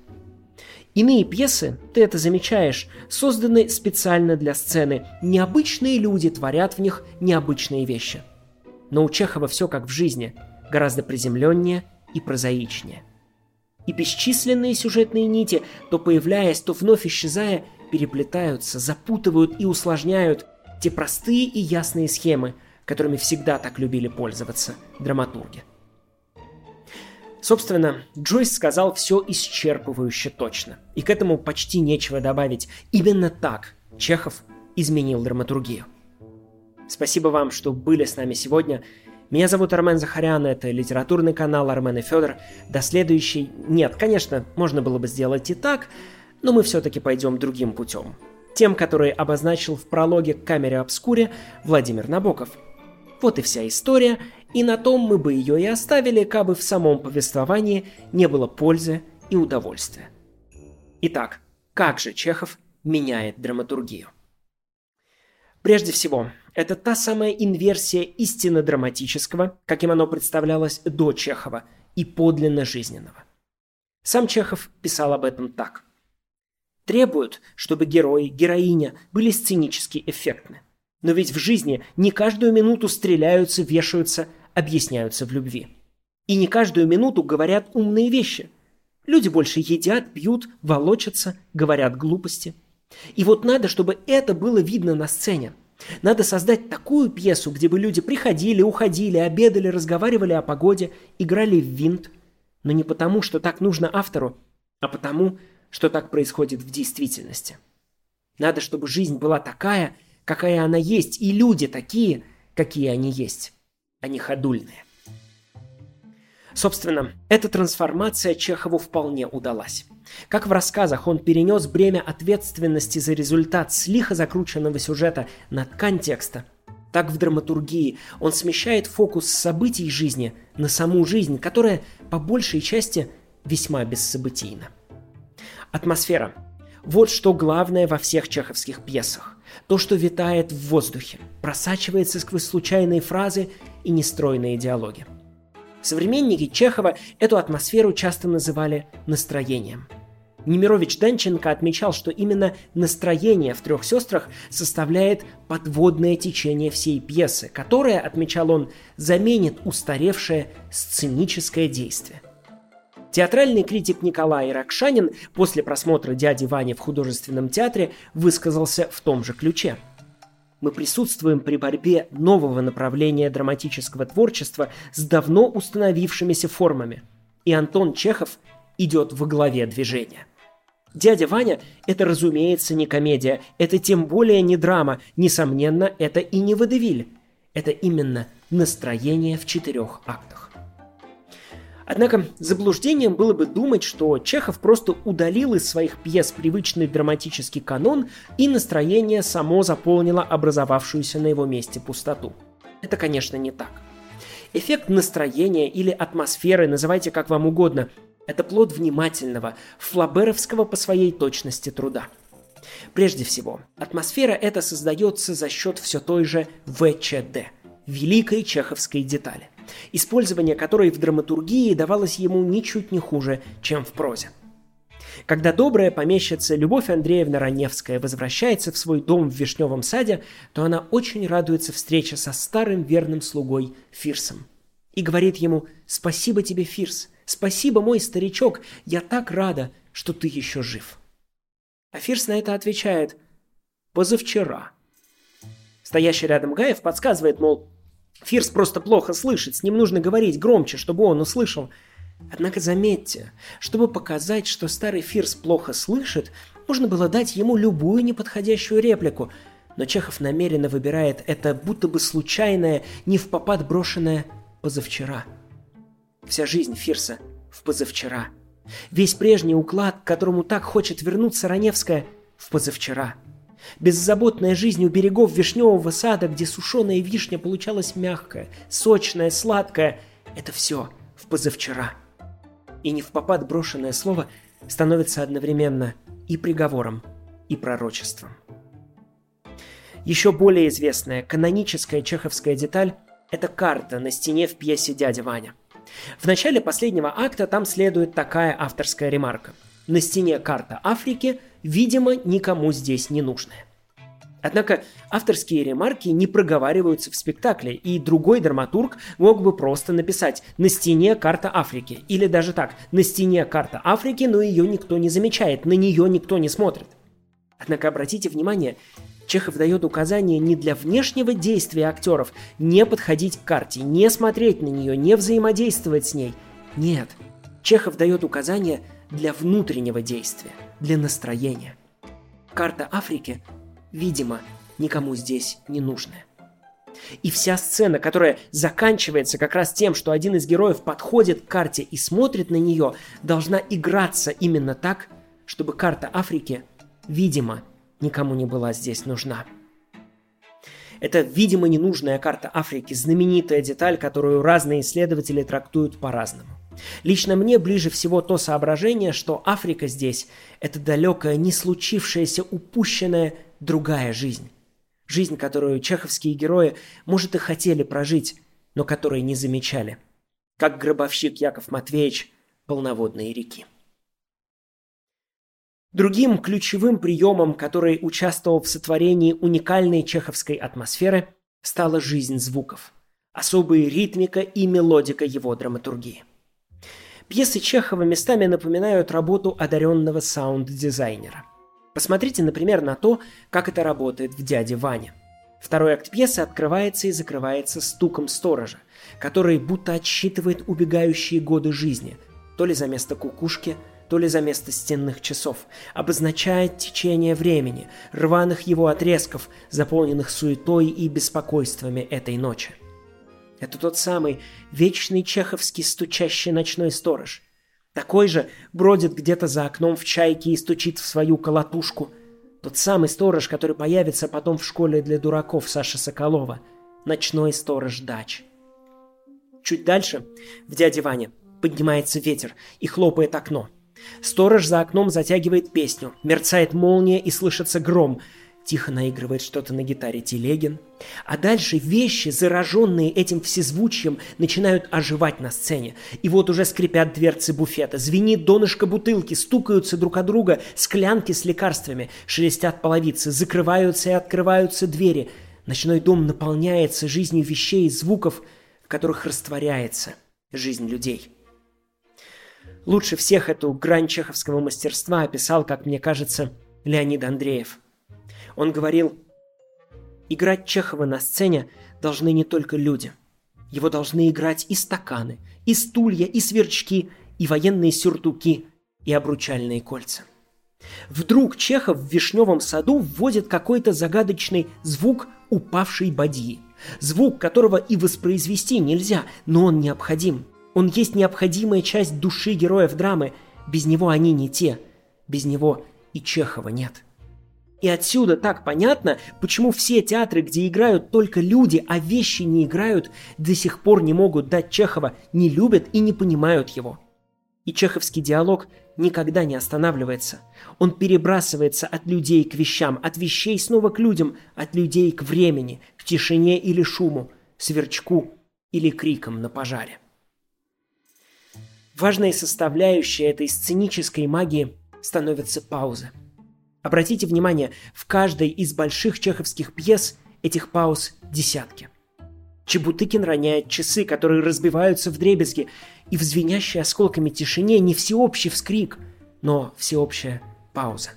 Иные пьесы, ты это замечаешь, созданы специально для сцены. Необычные люди творят в них необычные вещи. Но у Чехова все как в жизни, гораздо приземленнее и прозаичнее – и бесчисленные сюжетные нити, то появляясь, то вновь исчезая, переплетаются, запутывают и усложняют те простые и ясные схемы, которыми всегда так любили пользоваться драматурги. Собственно, Джойс сказал все исчерпывающе точно, и к этому почти нечего добавить. Именно так Чехов изменил драматургию. Спасибо вам, что были с нами сегодня – меня зовут Армен Захарян, это литературный канал Армен и Федор. До следующей... Нет, конечно, можно было бы сделать и так, но мы все-таки пойдем другим путем. Тем, который обозначил в прологе к камере обскуре Владимир Набоков. Вот и вся история, и на том мы бы ее и оставили, кабы в самом повествовании не было пользы и удовольствия. Итак, как же Чехов меняет драматургию? Прежде всего, это та самая инверсия истинно драматического, каким оно представлялось до Чехова, и подлинно жизненного. Сам Чехов писал об этом так. Требуют, чтобы герой, героиня были сценически эффектны. Но ведь в жизни не каждую минуту стреляются, вешаются, объясняются в любви. И не каждую минуту говорят умные вещи. Люди больше едят, пьют, волочатся, говорят глупости. И вот надо, чтобы это было видно на сцене. Надо создать такую пьесу, где бы люди приходили, уходили, обедали, разговаривали о погоде, играли в винт. Но не потому, что так нужно автору, а потому, что так происходит в действительности. Надо, чтобы жизнь была такая, какая она есть, и люди такие, какие они есть, не ходульные. Собственно, эта трансформация Чехову вполне удалась. Как в рассказах он перенес бремя ответственности за результат с закрученного сюжета на ткань текста, так в драматургии он смещает фокус событий жизни на саму жизнь, которая по большей части весьма бессобытийна. Атмосфера. Вот что главное во всех чеховских пьесах. То, что витает в воздухе, просачивается сквозь случайные фразы и нестройные диалоги. Современники Чехова эту атмосферу часто называли настроением. Немирович Данченко отмечал, что именно настроение в «Трех сестрах» составляет подводное течение всей пьесы, которое, отмечал он, заменит устаревшее сценическое действие. Театральный критик Николай Ракшанин после просмотра «Дяди Вани» в художественном театре высказался в том же ключе. Мы присутствуем при борьбе нового направления драматического творчества с давно установившимися формами, и Антон Чехов идет во главе движения. «Дядя Ваня» — это, разумеется, не комедия, это тем более не драма, несомненно, это и не водевиль. Это именно настроение в четырех актах. Однако заблуждением было бы думать, что Чехов просто удалил из своих пьес привычный драматический канон и настроение само заполнило образовавшуюся на его месте пустоту. Это, конечно, не так. Эффект настроения или атмосферы, называйте как вам угодно, это плод внимательного, флаберовского по своей точности труда. Прежде всего, атмосфера эта создается за счет все той же ВЧД – великой чеховской детали использование которой в драматургии давалось ему ничуть не хуже, чем в прозе. Когда добрая помещица Любовь Андреевна Раневская возвращается в свой дом в Вишневом саде, то она очень радуется встрече со старым верным слугой Фирсом. И говорит ему «Спасибо тебе, Фирс! Спасибо, мой старичок! Я так рада, что ты еще жив!» А Фирс на это отвечает «Позавчера». Стоящий рядом Гаев подсказывает, мол, Фирс просто плохо слышит, с ним нужно говорить громче, чтобы он услышал. Однако заметьте, чтобы показать, что старый Фирс плохо слышит, можно было дать ему любую неподходящую реплику, но Чехов намеренно выбирает это будто бы случайное, не в попад брошенное позавчера. Вся жизнь Фирса в позавчера. Весь прежний уклад, к которому так хочет вернуться Раневская, в позавчера – Беззаботная жизнь у берегов вишневого сада, где сушеная вишня получалась мягкая, сочная, сладкая – это все в позавчера. И не в попад брошенное слово становится одновременно и приговором, и пророчеством. Еще более известная каноническая чеховская деталь – это карта на стене в пьесе «Дядя Ваня». В начале последнего акта там следует такая авторская ремарка. На стене карта Африки – видимо, никому здесь не нужное. Однако авторские ремарки не проговариваются в спектакле, и другой драматург мог бы просто написать «на стене карта Африки» или даже так «на стене карта Африки, но ее никто не замечает, на нее никто не смотрит». Однако обратите внимание, Чехов дает указание не для внешнего действия актеров, не подходить к карте, не смотреть на нее, не взаимодействовать с ней. Нет, Чехов дает указание для внутреннего действия – для настроения. Карта Африки, видимо, никому здесь не нужная. И вся сцена, которая заканчивается как раз тем, что один из героев подходит к карте и смотрит на нее, должна играться именно так, чтобы карта Африки, видимо, никому не была здесь нужна. Это, видимо, ненужная карта Африки, знаменитая деталь, которую разные исследователи трактуют по-разному. Лично мне ближе всего то соображение, что Африка здесь – это далекая, не случившаяся, упущенная другая жизнь. Жизнь, которую чеховские герои, может, и хотели прожить, но которые не замечали. Как гробовщик Яков Матвеевич полноводные реки. Другим ключевым приемом, который участвовал в сотворении уникальной чеховской атмосферы, стала жизнь звуков, особая ритмика и мелодика его драматургии. Пьесы Чехова местами напоминают работу одаренного саунд-дизайнера. Посмотрите, например, на то, как это работает в «Дяде Ване». Второй акт пьесы открывается и закрывается стуком сторожа, который будто отсчитывает убегающие годы жизни, то ли за место кукушки, то ли за место стенных часов, обозначает течение времени, рваных его отрезков, заполненных суетой и беспокойствами этой ночи. Это тот самый вечный чеховский стучащий ночной сторож. Такой же бродит где-то за окном в чайке и стучит в свою колотушку. Тот самый сторож, который появится потом в школе для дураков Саши Соколова. Ночной сторож дач. Чуть дальше, в дяде Ване, поднимается ветер и хлопает окно. Сторож за окном затягивает песню, мерцает молния и слышится гром. Тихо наигрывает что-то на гитаре Телегин. А дальше вещи, зараженные этим всезвучием, начинают оживать на сцене. И вот уже скрипят дверцы буфета, звенит донышко бутылки, стукаются друг о друга склянки с лекарствами, шелестят половицы, закрываются и открываются двери. Ночной дом наполняется жизнью вещей и звуков, в которых растворяется жизнь людей. Лучше всех эту грань чеховского мастерства описал, как мне кажется, Леонид Андреев. Он говорил, играть Чехова на сцене должны не только люди. Его должны играть и стаканы, и стулья, и сверчки, и военные сюртуки, и обручальные кольца. Вдруг Чехов в вишневом саду вводит какой-то загадочный звук упавшей бадьи. Звук, которого и воспроизвести нельзя, но он необходим – он есть необходимая часть души героев драмы. Без него они не те. Без него и Чехова нет. И отсюда так понятно, почему все театры, где играют только люди, а вещи не играют, до сих пор не могут дать Чехова, не любят и не понимают его. И чеховский диалог никогда не останавливается. Он перебрасывается от людей к вещам, от вещей снова к людям, от людей к времени, к тишине или шуму, сверчку или крикам на пожаре. Важной составляющей этой сценической магии становятся паузы. Обратите внимание, в каждой из больших чеховских пьес этих пауз десятки. Чебутыкин роняет часы, которые разбиваются в дребезги, и в звенящей осколками тишине не всеобщий вскрик, но всеобщая пауза.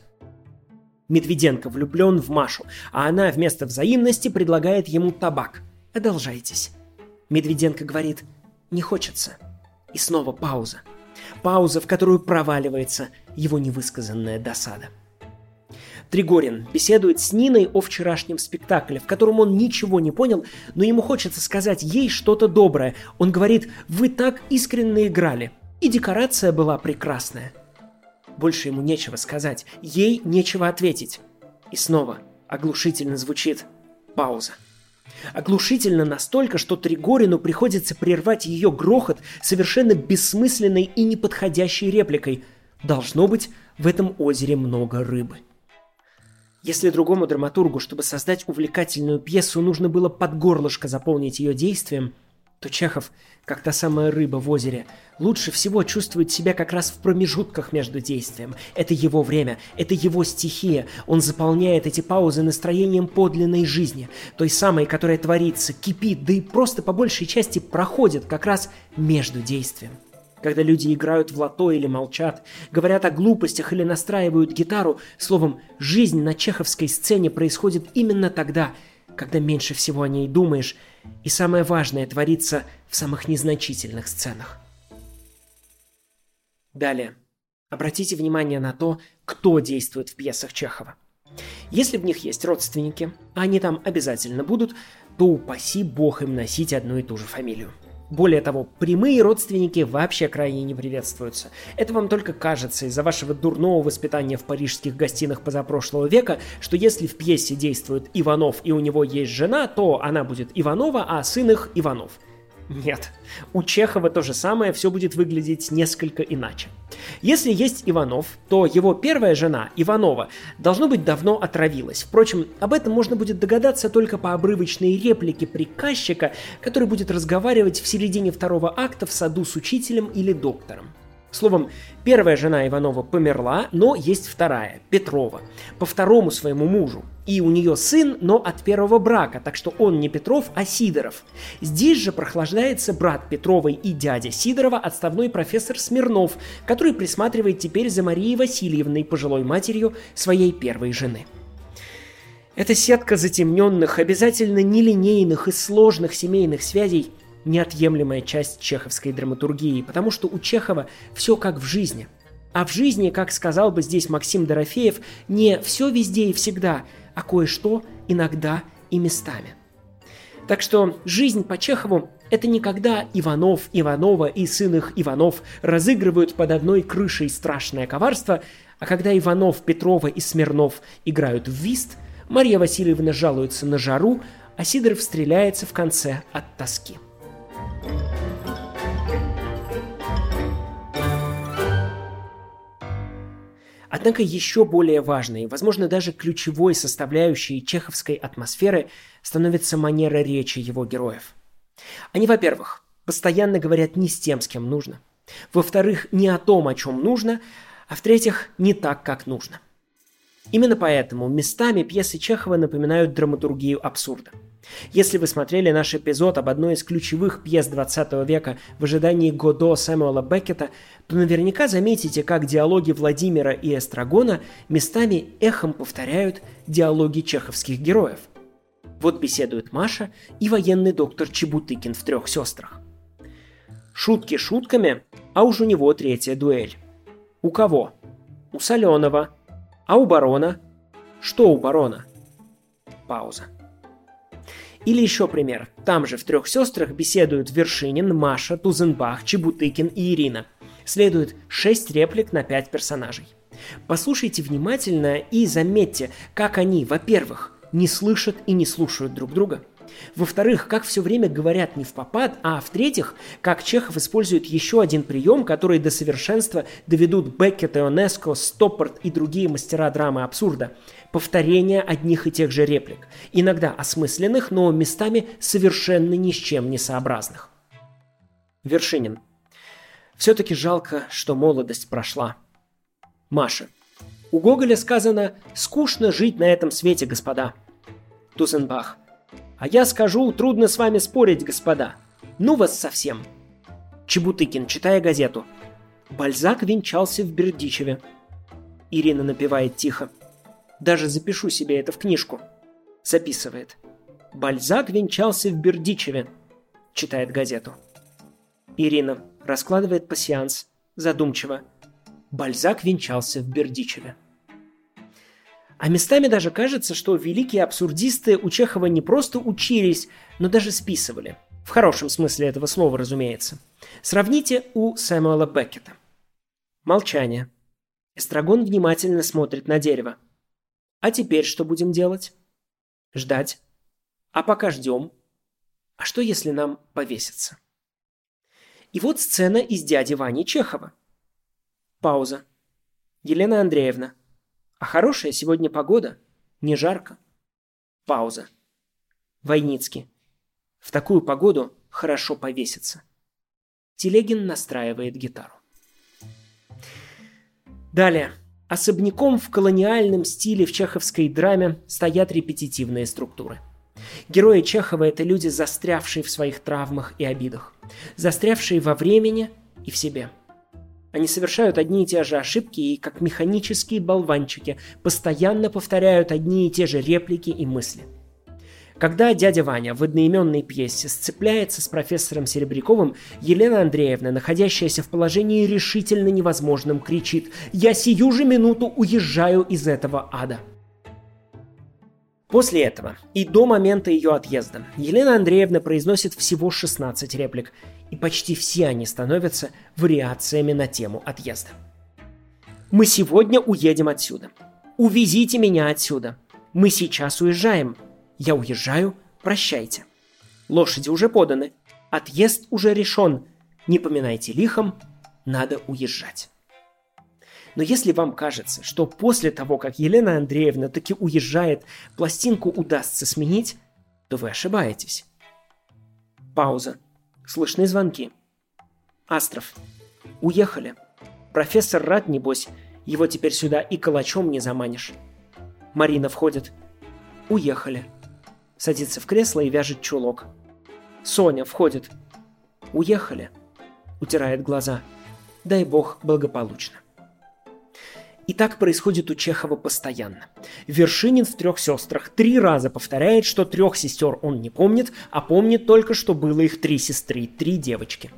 Медведенко влюблен в Машу, а она вместо взаимности предлагает ему табак. Одолжайтесь. Медведенко говорит «не хочется». И снова пауза. Пауза, в которую проваливается его невысказанная досада. Тригорин беседует с Ниной о вчерашнем спектакле, в котором он ничего не понял, но ему хочется сказать ей что-то доброе. Он говорит «Вы так искренне играли, и декорация была прекрасная». Больше ему нечего сказать, ей нечего ответить. И снова оглушительно звучит пауза. Оглушительно настолько, что Тригорину приходится прервать ее грохот совершенно бессмысленной и неподходящей репликой. Должно быть, в этом озере много рыбы. Если другому драматургу, чтобы создать увлекательную пьесу, нужно было под горлышко заполнить ее действием – то Чехов, как та самая рыба в озере, лучше всего чувствует себя как раз в промежутках между действием. Это его время, это его стихия. Он заполняет эти паузы настроением подлинной жизни, той самой, которая творится, кипит, да и просто по большей части проходит как раз между действием. Когда люди играют в лото или молчат, говорят о глупостях или настраивают гитару, словом, жизнь на чеховской сцене происходит именно тогда, когда меньше всего о ней думаешь, и самое важное творится в самых незначительных сценах. Далее. Обратите внимание на то, кто действует в пьесах Чехова. Если в них есть родственники, а они там обязательно будут, то упаси бог им носить одну и ту же фамилию – более того, прямые родственники вообще крайне не приветствуются. Это вам только кажется из-за вашего дурного воспитания в парижских гостинах позапрошлого века, что если в пьесе действует Иванов и у него есть жена, то она будет Иванова, а сын их Иванов. Нет. У Чехова то же самое, все будет выглядеть несколько иначе. Если есть Иванов, то его первая жена, Иванова, должно быть давно отравилась. Впрочем, об этом можно будет догадаться только по обрывочной реплике приказчика, который будет разговаривать в середине второго акта в саду с учителем или доктором. Словом, первая жена Иванова померла, но есть вторая, Петрова, по второму своему мужу. И у нее сын, но от первого брака, так что он не Петров, а Сидоров. Здесь же прохлаждается брат Петровой и дядя Сидорова, отставной профессор Смирнов, который присматривает теперь за Марией Васильевной, пожилой матерью своей первой жены. Эта сетка затемненных, обязательно нелинейных и сложных семейных связей – неотъемлемая часть чеховской драматургии, потому что у Чехова все как в жизни. А в жизни, как сказал бы здесь Максим Дорофеев, не все везде и всегда, а кое-что иногда и местами. Так что жизнь по Чехову – это не когда Иванов, Иванова и сын их Иванов разыгрывают под одной крышей страшное коварство, а когда Иванов, Петрова и Смирнов играют в вист, Марья Васильевна жалуется на жару, а Сидоров стреляется в конце от тоски. Однако еще более важной, возможно, даже ключевой составляющей чеховской атмосферы становится манера речи его героев. Они, во-первых, постоянно говорят не с тем, с кем нужно. Во-вторых, не о том, о чем нужно, а в-третьих, не так, как нужно. Именно поэтому местами пьесы Чехова напоминают драматургию абсурда – если вы смотрели наш эпизод об одной из ключевых пьес 20 века в ожидании Годо Сэмюэла Беккета, то наверняка заметите, как диалоги Владимира и Эстрагона местами эхом повторяют диалоги чеховских героев. Вот беседует Маша и военный доктор Чебутыкин в «Трех сестрах». Шутки шутками, а уж у него третья дуэль. У кого? У Соленого. А у барона? Что у барона? Пауза. Или еще пример. Там же в «Трех сестрах» беседуют Вершинин, Маша, Тузенбах, Чебутыкин и Ирина. Следует шесть реплик на пять персонажей. Послушайте внимательно и заметьте, как они, во-первых, не слышат и не слушают друг друга. Во-вторых, как все время говорят не в попад, а в-третьих, как Чехов использует еще один прием, который до совершенства доведут Беккет, Ионеско, Стоппорт и другие мастера драмы абсурда – повторение одних и тех же реплик, иногда осмысленных, но местами совершенно ни с чем не сообразных. Вершинин. Все-таки жалко, что молодость прошла. Маша. У Гоголя сказано «скучно жить на этом свете, господа». Тузенбах. А я скажу, трудно с вами спорить, господа. Ну вас совсем. Чебутыкин, читая газету. Бальзак венчался в Бердичеве. Ирина напевает тихо. Даже запишу себе это в книжку. Записывает. Бальзак венчался в Бердичеве. Читает газету. Ирина раскладывает пассианс. Задумчиво. Бальзак венчался в Бердичеве. А местами даже кажется, что великие абсурдисты у Чехова не просто учились, но даже списывали. В хорошем смысле этого слова, разумеется. Сравните у Сэмюэла Беккета. Молчание. Эстрагон внимательно смотрит на дерево. А теперь что будем делать? Ждать. А пока ждем. А что, если нам повеситься? И вот сцена из дяди Вани Чехова. Пауза. Елена Андреевна. А хорошая сегодня погода. Не жарко. Пауза. Войницкий. В такую погоду хорошо повеситься. Телегин настраивает гитару. Далее. Особняком в колониальном стиле в чеховской драме стоят репетитивные структуры. Герои Чехова – это люди, застрявшие в своих травмах и обидах, застрявшие во времени и в себе. Они совершают одни и те же ошибки и, как механические болванчики, постоянно повторяют одни и те же реплики и мысли – когда дядя Ваня в одноименной пьесе сцепляется с профессором Серебряковым, Елена Андреевна, находящаяся в положении решительно невозможном, кричит «Я сию же минуту уезжаю из этого ада». После этого и до момента ее отъезда Елена Андреевна произносит всего 16 реплик, и почти все они становятся вариациями на тему отъезда. «Мы сегодня уедем отсюда. Увезите меня отсюда. Мы сейчас уезжаем. Я уезжаю, прощайте. Лошади уже поданы. Отъезд уже решен. Не поминайте лихом, надо уезжать. Но если вам кажется, что после того, как Елена Андреевна таки уезжает, пластинку удастся сменить, то вы ошибаетесь. Пауза. Слышны звонки. Астров. Уехали. Профессор рад, небось. Его теперь сюда и калачом не заманишь. Марина входит. Уехали. Садится в кресло и вяжет чулок. Соня входит. Уехали. Утирает глаза. Дай бог благополучно. И так происходит у Чехова постоянно. Вершинин в «Трех сестрах» три раза повторяет, что трех сестер он не помнит, а помнит только, что было их три сестры, три девочки.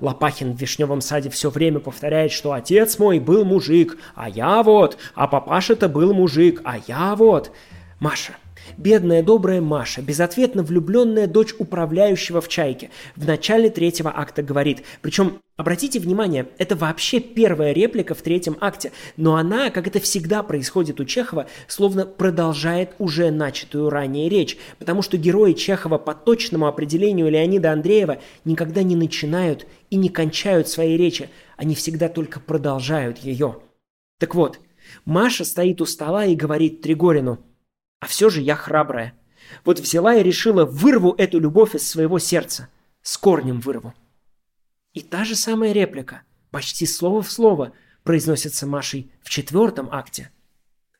Лопахин в «Вишневом саде» все время повторяет, что отец мой был мужик, а я вот, а папаша-то был мужик, а я вот. Маша, Бедная добрая Маша, безответно влюбленная дочь управляющего в «Чайке», в начале третьего акта говорит. Причем, обратите внимание, это вообще первая реплика в третьем акте, но она, как это всегда происходит у Чехова, словно продолжает уже начатую ранее речь, потому что герои Чехова по точному определению Леонида Андреева никогда не начинают и не кончают свои речи, они всегда только продолжают ее. Так вот, Маша стоит у стола и говорит Тригорину – а все же я храбрая. Вот взяла и решила вырву эту любовь из своего сердца. С корнем вырву. И та же самая реплика, почти слово в слово, произносится Машей в четвертом акте.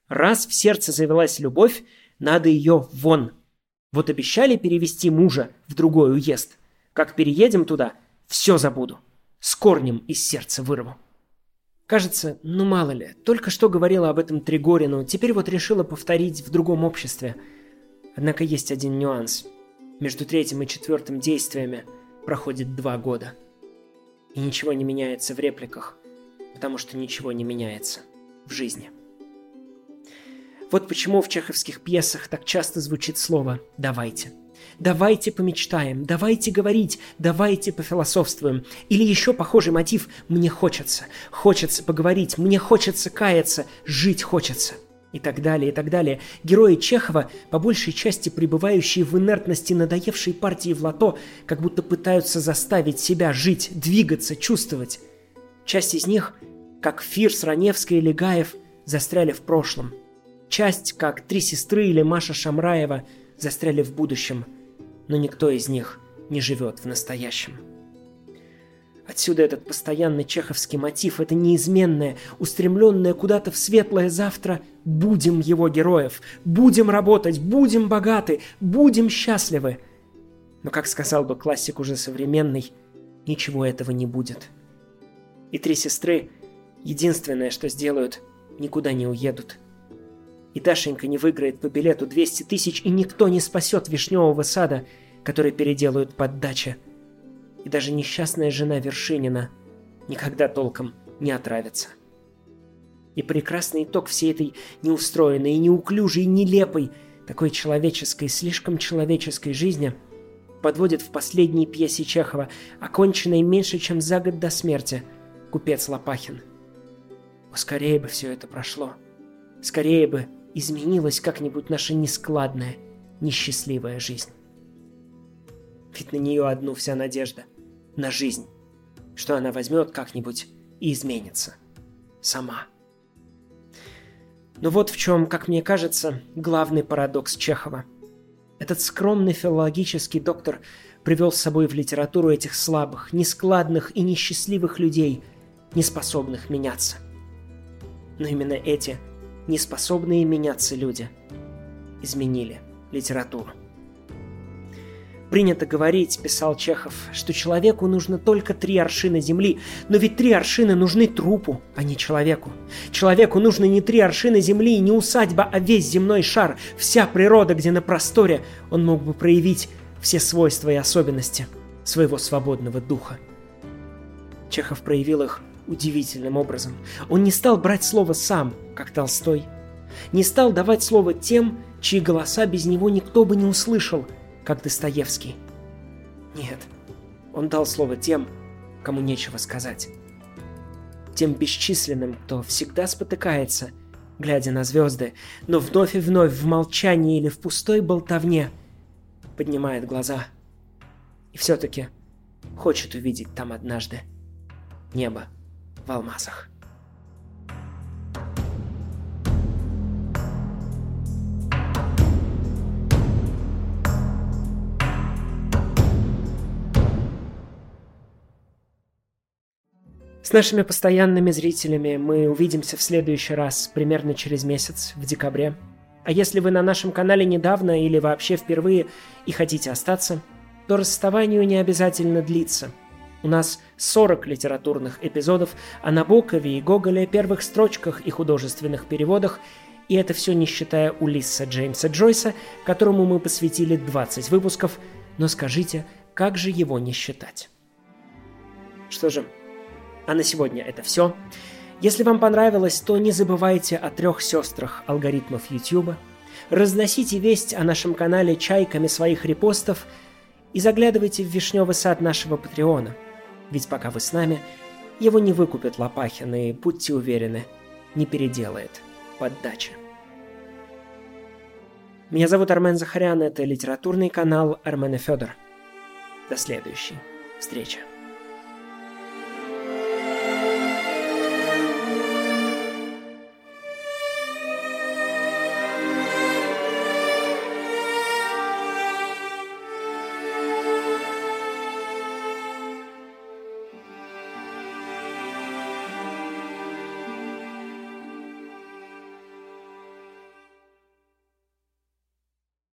Раз в сердце завелась любовь, надо ее вон. Вот обещали перевести мужа в другой уезд. Как переедем туда, все забуду. С корнем из сердца вырву. Кажется, ну мало ли, только что говорила об этом Тригорину, теперь вот решила повторить в другом обществе. Однако есть один нюанс. Между третьим и четвертым действиями проходит два года. И ничего не меняется в репликах, потому что ничего не меняется в жизни. Вот почему в чеховских пьесах так часто звучит слово «давайте». Давайте помечтаем, давайте говорить, давайте пофилософствуем. Или еще похожий мотив «мне хочется». Хочется поговорить, мне хочется каяться, жить хочется. И так далее, и так далее. Герои Чехова, по большей части пребывающие в инертности надоевшей партии в лото, как будто пытаются заставить себя жить, двигаться, чувствовать. Часть из них, как Фирс, Раневская или Гаев, застряли в прошлом. Часть, как Три сестры или Маша Шамраева, застряли в будущем – но никто из них не живет в настоящем. Отсюда этот постоянный чеховский мотив, это неизменное, устремленное куда-то в светлое завтра «будем его героев», «будем работать», «будем богаты», «будем счастливы». Но, как сказал бы классик уже современный, ничего этого не будет. И три сестры единственное, что сделают, никуда не уедут. И Дашенька не выиграет по билету 200 тысяч, и никто не спасет вишневого сада – который переделают под дачи. И даже несчастная жена Вершинина никогда толком не отравится. И прекрасный итог всей этой неустроенной, неуклюжей, нелепой, такой человеческой, слишком человеческой жизни подводит в последней пьесе Чехова, оконченной меньше, чем за год до смерти, купец Лопахин. Скорее бы все это прошло. Скорее бы изменилась как-нибудь наша нескладная, несчастливая жизнь. Ведь на нее одну вся надежда. На жизнь. Что она возьмет как-нибудь и изменится. Сама. Но вот в чем, как мне кажется, главный парадокс Чехова. Этот скромный филологический доктор привел с собой в литературу этих слабых, нескладных и несчастливых людей, неспособных меняться. Но именно эти неспособные меняться люди изменили литературу. Принято говорить, писал Чехов, что человеку нужно только три аршина земли, но ведь три аршина нужны трупу, а не человеку. Человеку нужно не три аршина земли, не усадьба, а весь земной шар, вся природа, где на просторе он мог бы проявить все свойства и особенности своего свободного духа. Чехов проявил их удивительным образом. Он не стал брать слово сам, как Толстой, не стал давать слово тем, чьи голоса без него никто бы не услышал – как Достоевский. Нет, он дал слово тем, кому нечего сказать. Тем бесчисленным, кто всегда спотыкается, глядя на звезды, но вновь и вновь в молчании или в пустой болтовне поднимает глаза. И все-таки хочет увидеть там однажды небо в алмазах. С нашими постоянными зрителями мы увидимся в следующий раз примерно через месяц, в декабре. А если вы на нашем канале недавно или вообще впервые и хотите остаться, то расставанию не обязательно длиться. У нас 40 литературных эпизодов о Набокове и Гоголе, первых строчках и художественных переводах, и это все не считая Улисса Джеймса Джойса, которому мы посвятили 20 выпусков, но скажите, как же его не считать? Что же, а на сегодня это все. Если вам понравилось, то не забывайте о трех сестрах алгоритмов YouTube, разносите весть о нашем канале чайками своих репостов и заглядывайте в вишневый сад нашего Патреона. Ведь пока вы с нами, его не выкупят Лопахин и, будьте уверены, не переделает поддача. Меня зовут Армен Захарян, это литературный канал Армен и Федор. До следующей встречи.